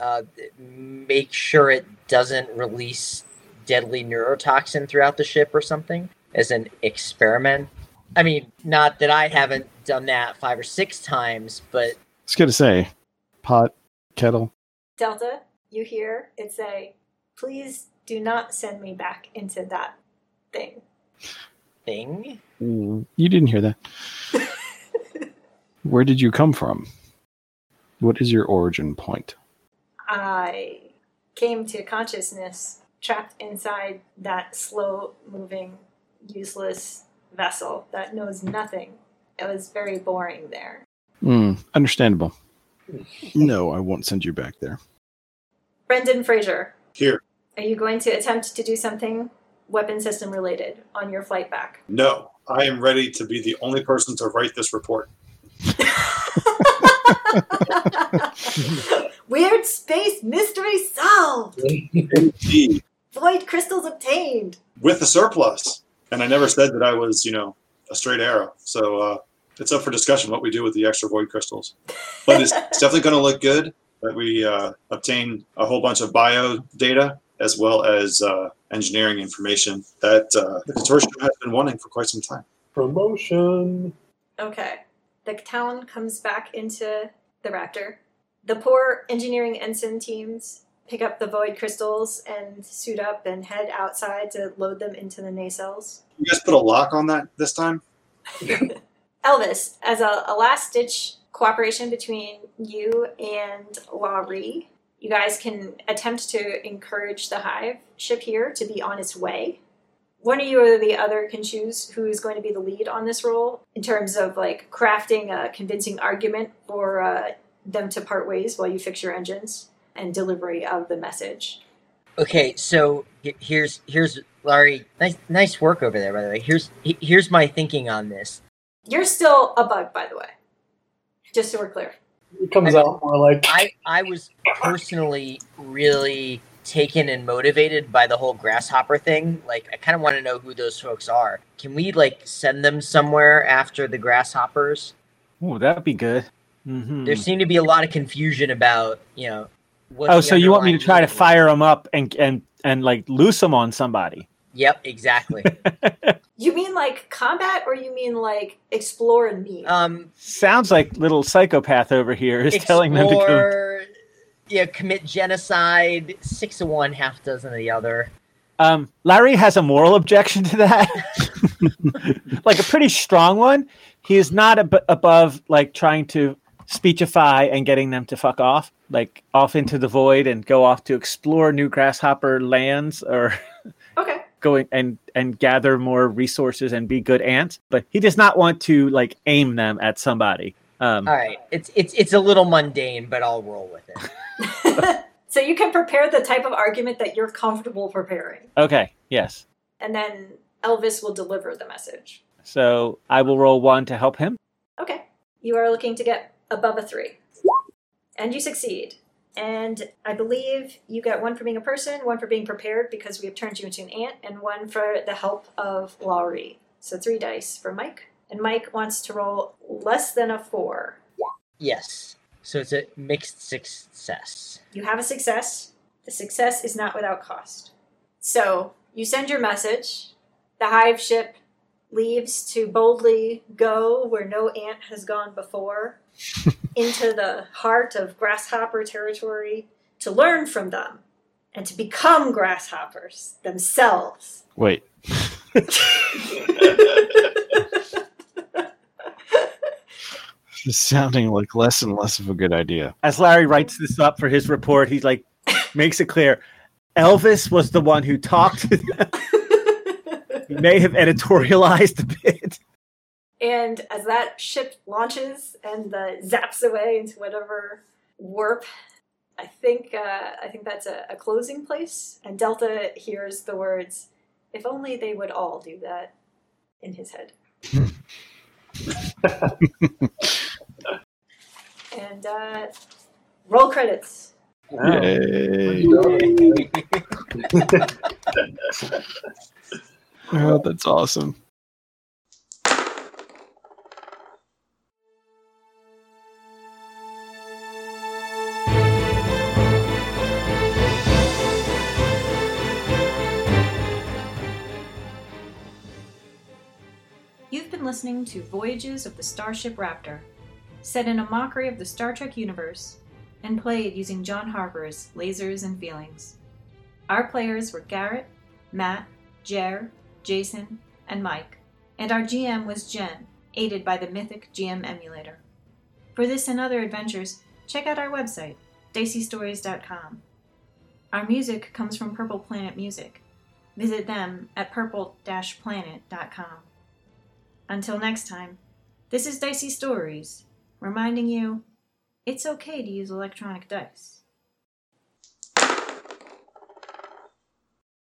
Speaker 5: Uh, make sure it doesn't release deadly neurotoxin throughout the ship or something as an experiment. I mean, not that I haven't done that five or six times, but
Speaker 4: it's was gonna say, pot, kettle.
Speaker 1: Delta, you hear it say, please do not send me back into that thing.
Speaker 5: thing.
Speaker 4: Mm, You didn't hear that. Where did you come from? What is your origin point?
Speaker 1: I came to consciousness trapped inside that slow moving useless vessel that knows nothing. It was very boring there.
Speaker 4: Hmm, understandable. No, I won't send you back there.
Speaker 1: Brendan Fraser,
Speaker 3: Here,
Speaker 1: are you going to attempt to do something weapon system related on your flight back?
Speaker 3: no, I am ready to be the only person to write this report.
Speaker 1: Weird space mystery solved.
Speaker 3: Indeed,
Speaker 1: Void crystals obtained.
Speaker 3: with the surplus. And I never said that I was, you know, a straight arrow. So uh, it's up for discussion what we do with the extra void crystals. But it's, it's definitely going to look good that we uh, obtain a whole bunch of bio data as well as uh, engineering information that uh, the consortium has been wanting for quite some time.
Speaker 2: Promotion.
Speaker 1: Okay. The town comes back into the Raptor. The poor engineering ensign teams pick up the void crystals and suit up and head outside to load them into the nacelles.
Speaker 3: You guys put a lock on that this time?
Speaker 1: Elvis, as a, a last ditch cooperation between you and Laurie, you guys can attempt to encourage the Hive ship here to be on its way. One of you or the other can choose who is going to be the lead on this role in terms of like crafting a convincing argument for uh, them to part ways while you fix your engines and delivery of the message.
Speaker 5: Okay, so here's here's Larry. Nice nice work over there, by the way. Here's here's my thinking on this.
Speaker 1: You're still a bug, by the way, just so we're clear.
Speaker 2: It comes out more like
Speaker 5: I I was personally really taken and motivated by the whole grasshopper thing. Like I kind of want to know who those folks are. Can we like send them somewhere after the grasshoppers?
Speaker 6: Oh, that'd be good. hmm
Speaker 5: There seemed to be a lot of confusion about you know. What's
Speaker 6: Oh, so you want me to try to fire them up and and and like loose them on somebody?
Speaker 5: Yep, exactly.
Speaker 1: You mean like combat, or you mean like explore and meet?
Speaker 5: um,
Speaker 6: Sounds like little psychopath over here is telling them to go.
Speaker 5: Yeah, commit genocide. Six of one, half dozen of the other.
Speaker 6: Um, Larry has a moral objection to that, like a pretty strong one. He is not ab- above like trying to speechify and getting them to fuck off, like off into the void and go off to explore new grasshopper lands or
Speaker 1: okay.
Speaker 6: going and and gather more resources and be good ants. But he does not want to like aim them at somebody. Um,
Speaker 5: All right, it's it's it's a little mundane, but I'll roll with it.
Speaker 1: so you can prepare the type of argument that you're comfortable preparing,
Speaker 6: okay, yes.
Speaker 1: and then Elvis will deliver the message.
Speaker 6: So I will roll one to help him.
Speaker 1: Okay. You are looking to get above a three. And you succeed. And I believe you get one for being a person, one for being prepared because we have turned you into an ant, and one for the help of Laurie. So three dice for Mike. And Mike wants to roll less than a four.
Speaker 5: Yes, so it's a mixed success.
Speaker 1: You have a success. The success is not without cost. So you send your message. The hive ship leaves to boldly go where no ant has gone before into the heart of grasshopper territory to learn from them and to become grasshoppers themselves.
Speaker 4: Wait, this is sounding like less and less of a good idea.
Speaker 6: As Larry writes this up for his report, he's like makes it clear Elvis was the one who talked to them. He may have editorialized a bit.
Speaker 1: And as that ship launches and uh, zaps away into whatever warp, I think uh, I think that's a, a closing place. And Delta hears the words, "If only they would all do that," in his head. and uh, roll credits.
Speaker 4: Yay. Oh, that's awesome.
Speaker 1: You've been listening to Voyages of the Starship Raptor, set in a mockery of the Star Trek universe and played using John Harper's Lasers and Feelings. Our players were Garrett, Matt, Jer, Jason, and Mike, and our GM was Jen, aided by the Mythic GM emulator. For this and other adventures, check out our website, diceystories.com. Our music comes from Purple Planet Music. visit them at purple-planet.com. Until next time, this is Dicey Stories, reminding you it's okay to use electronic dice.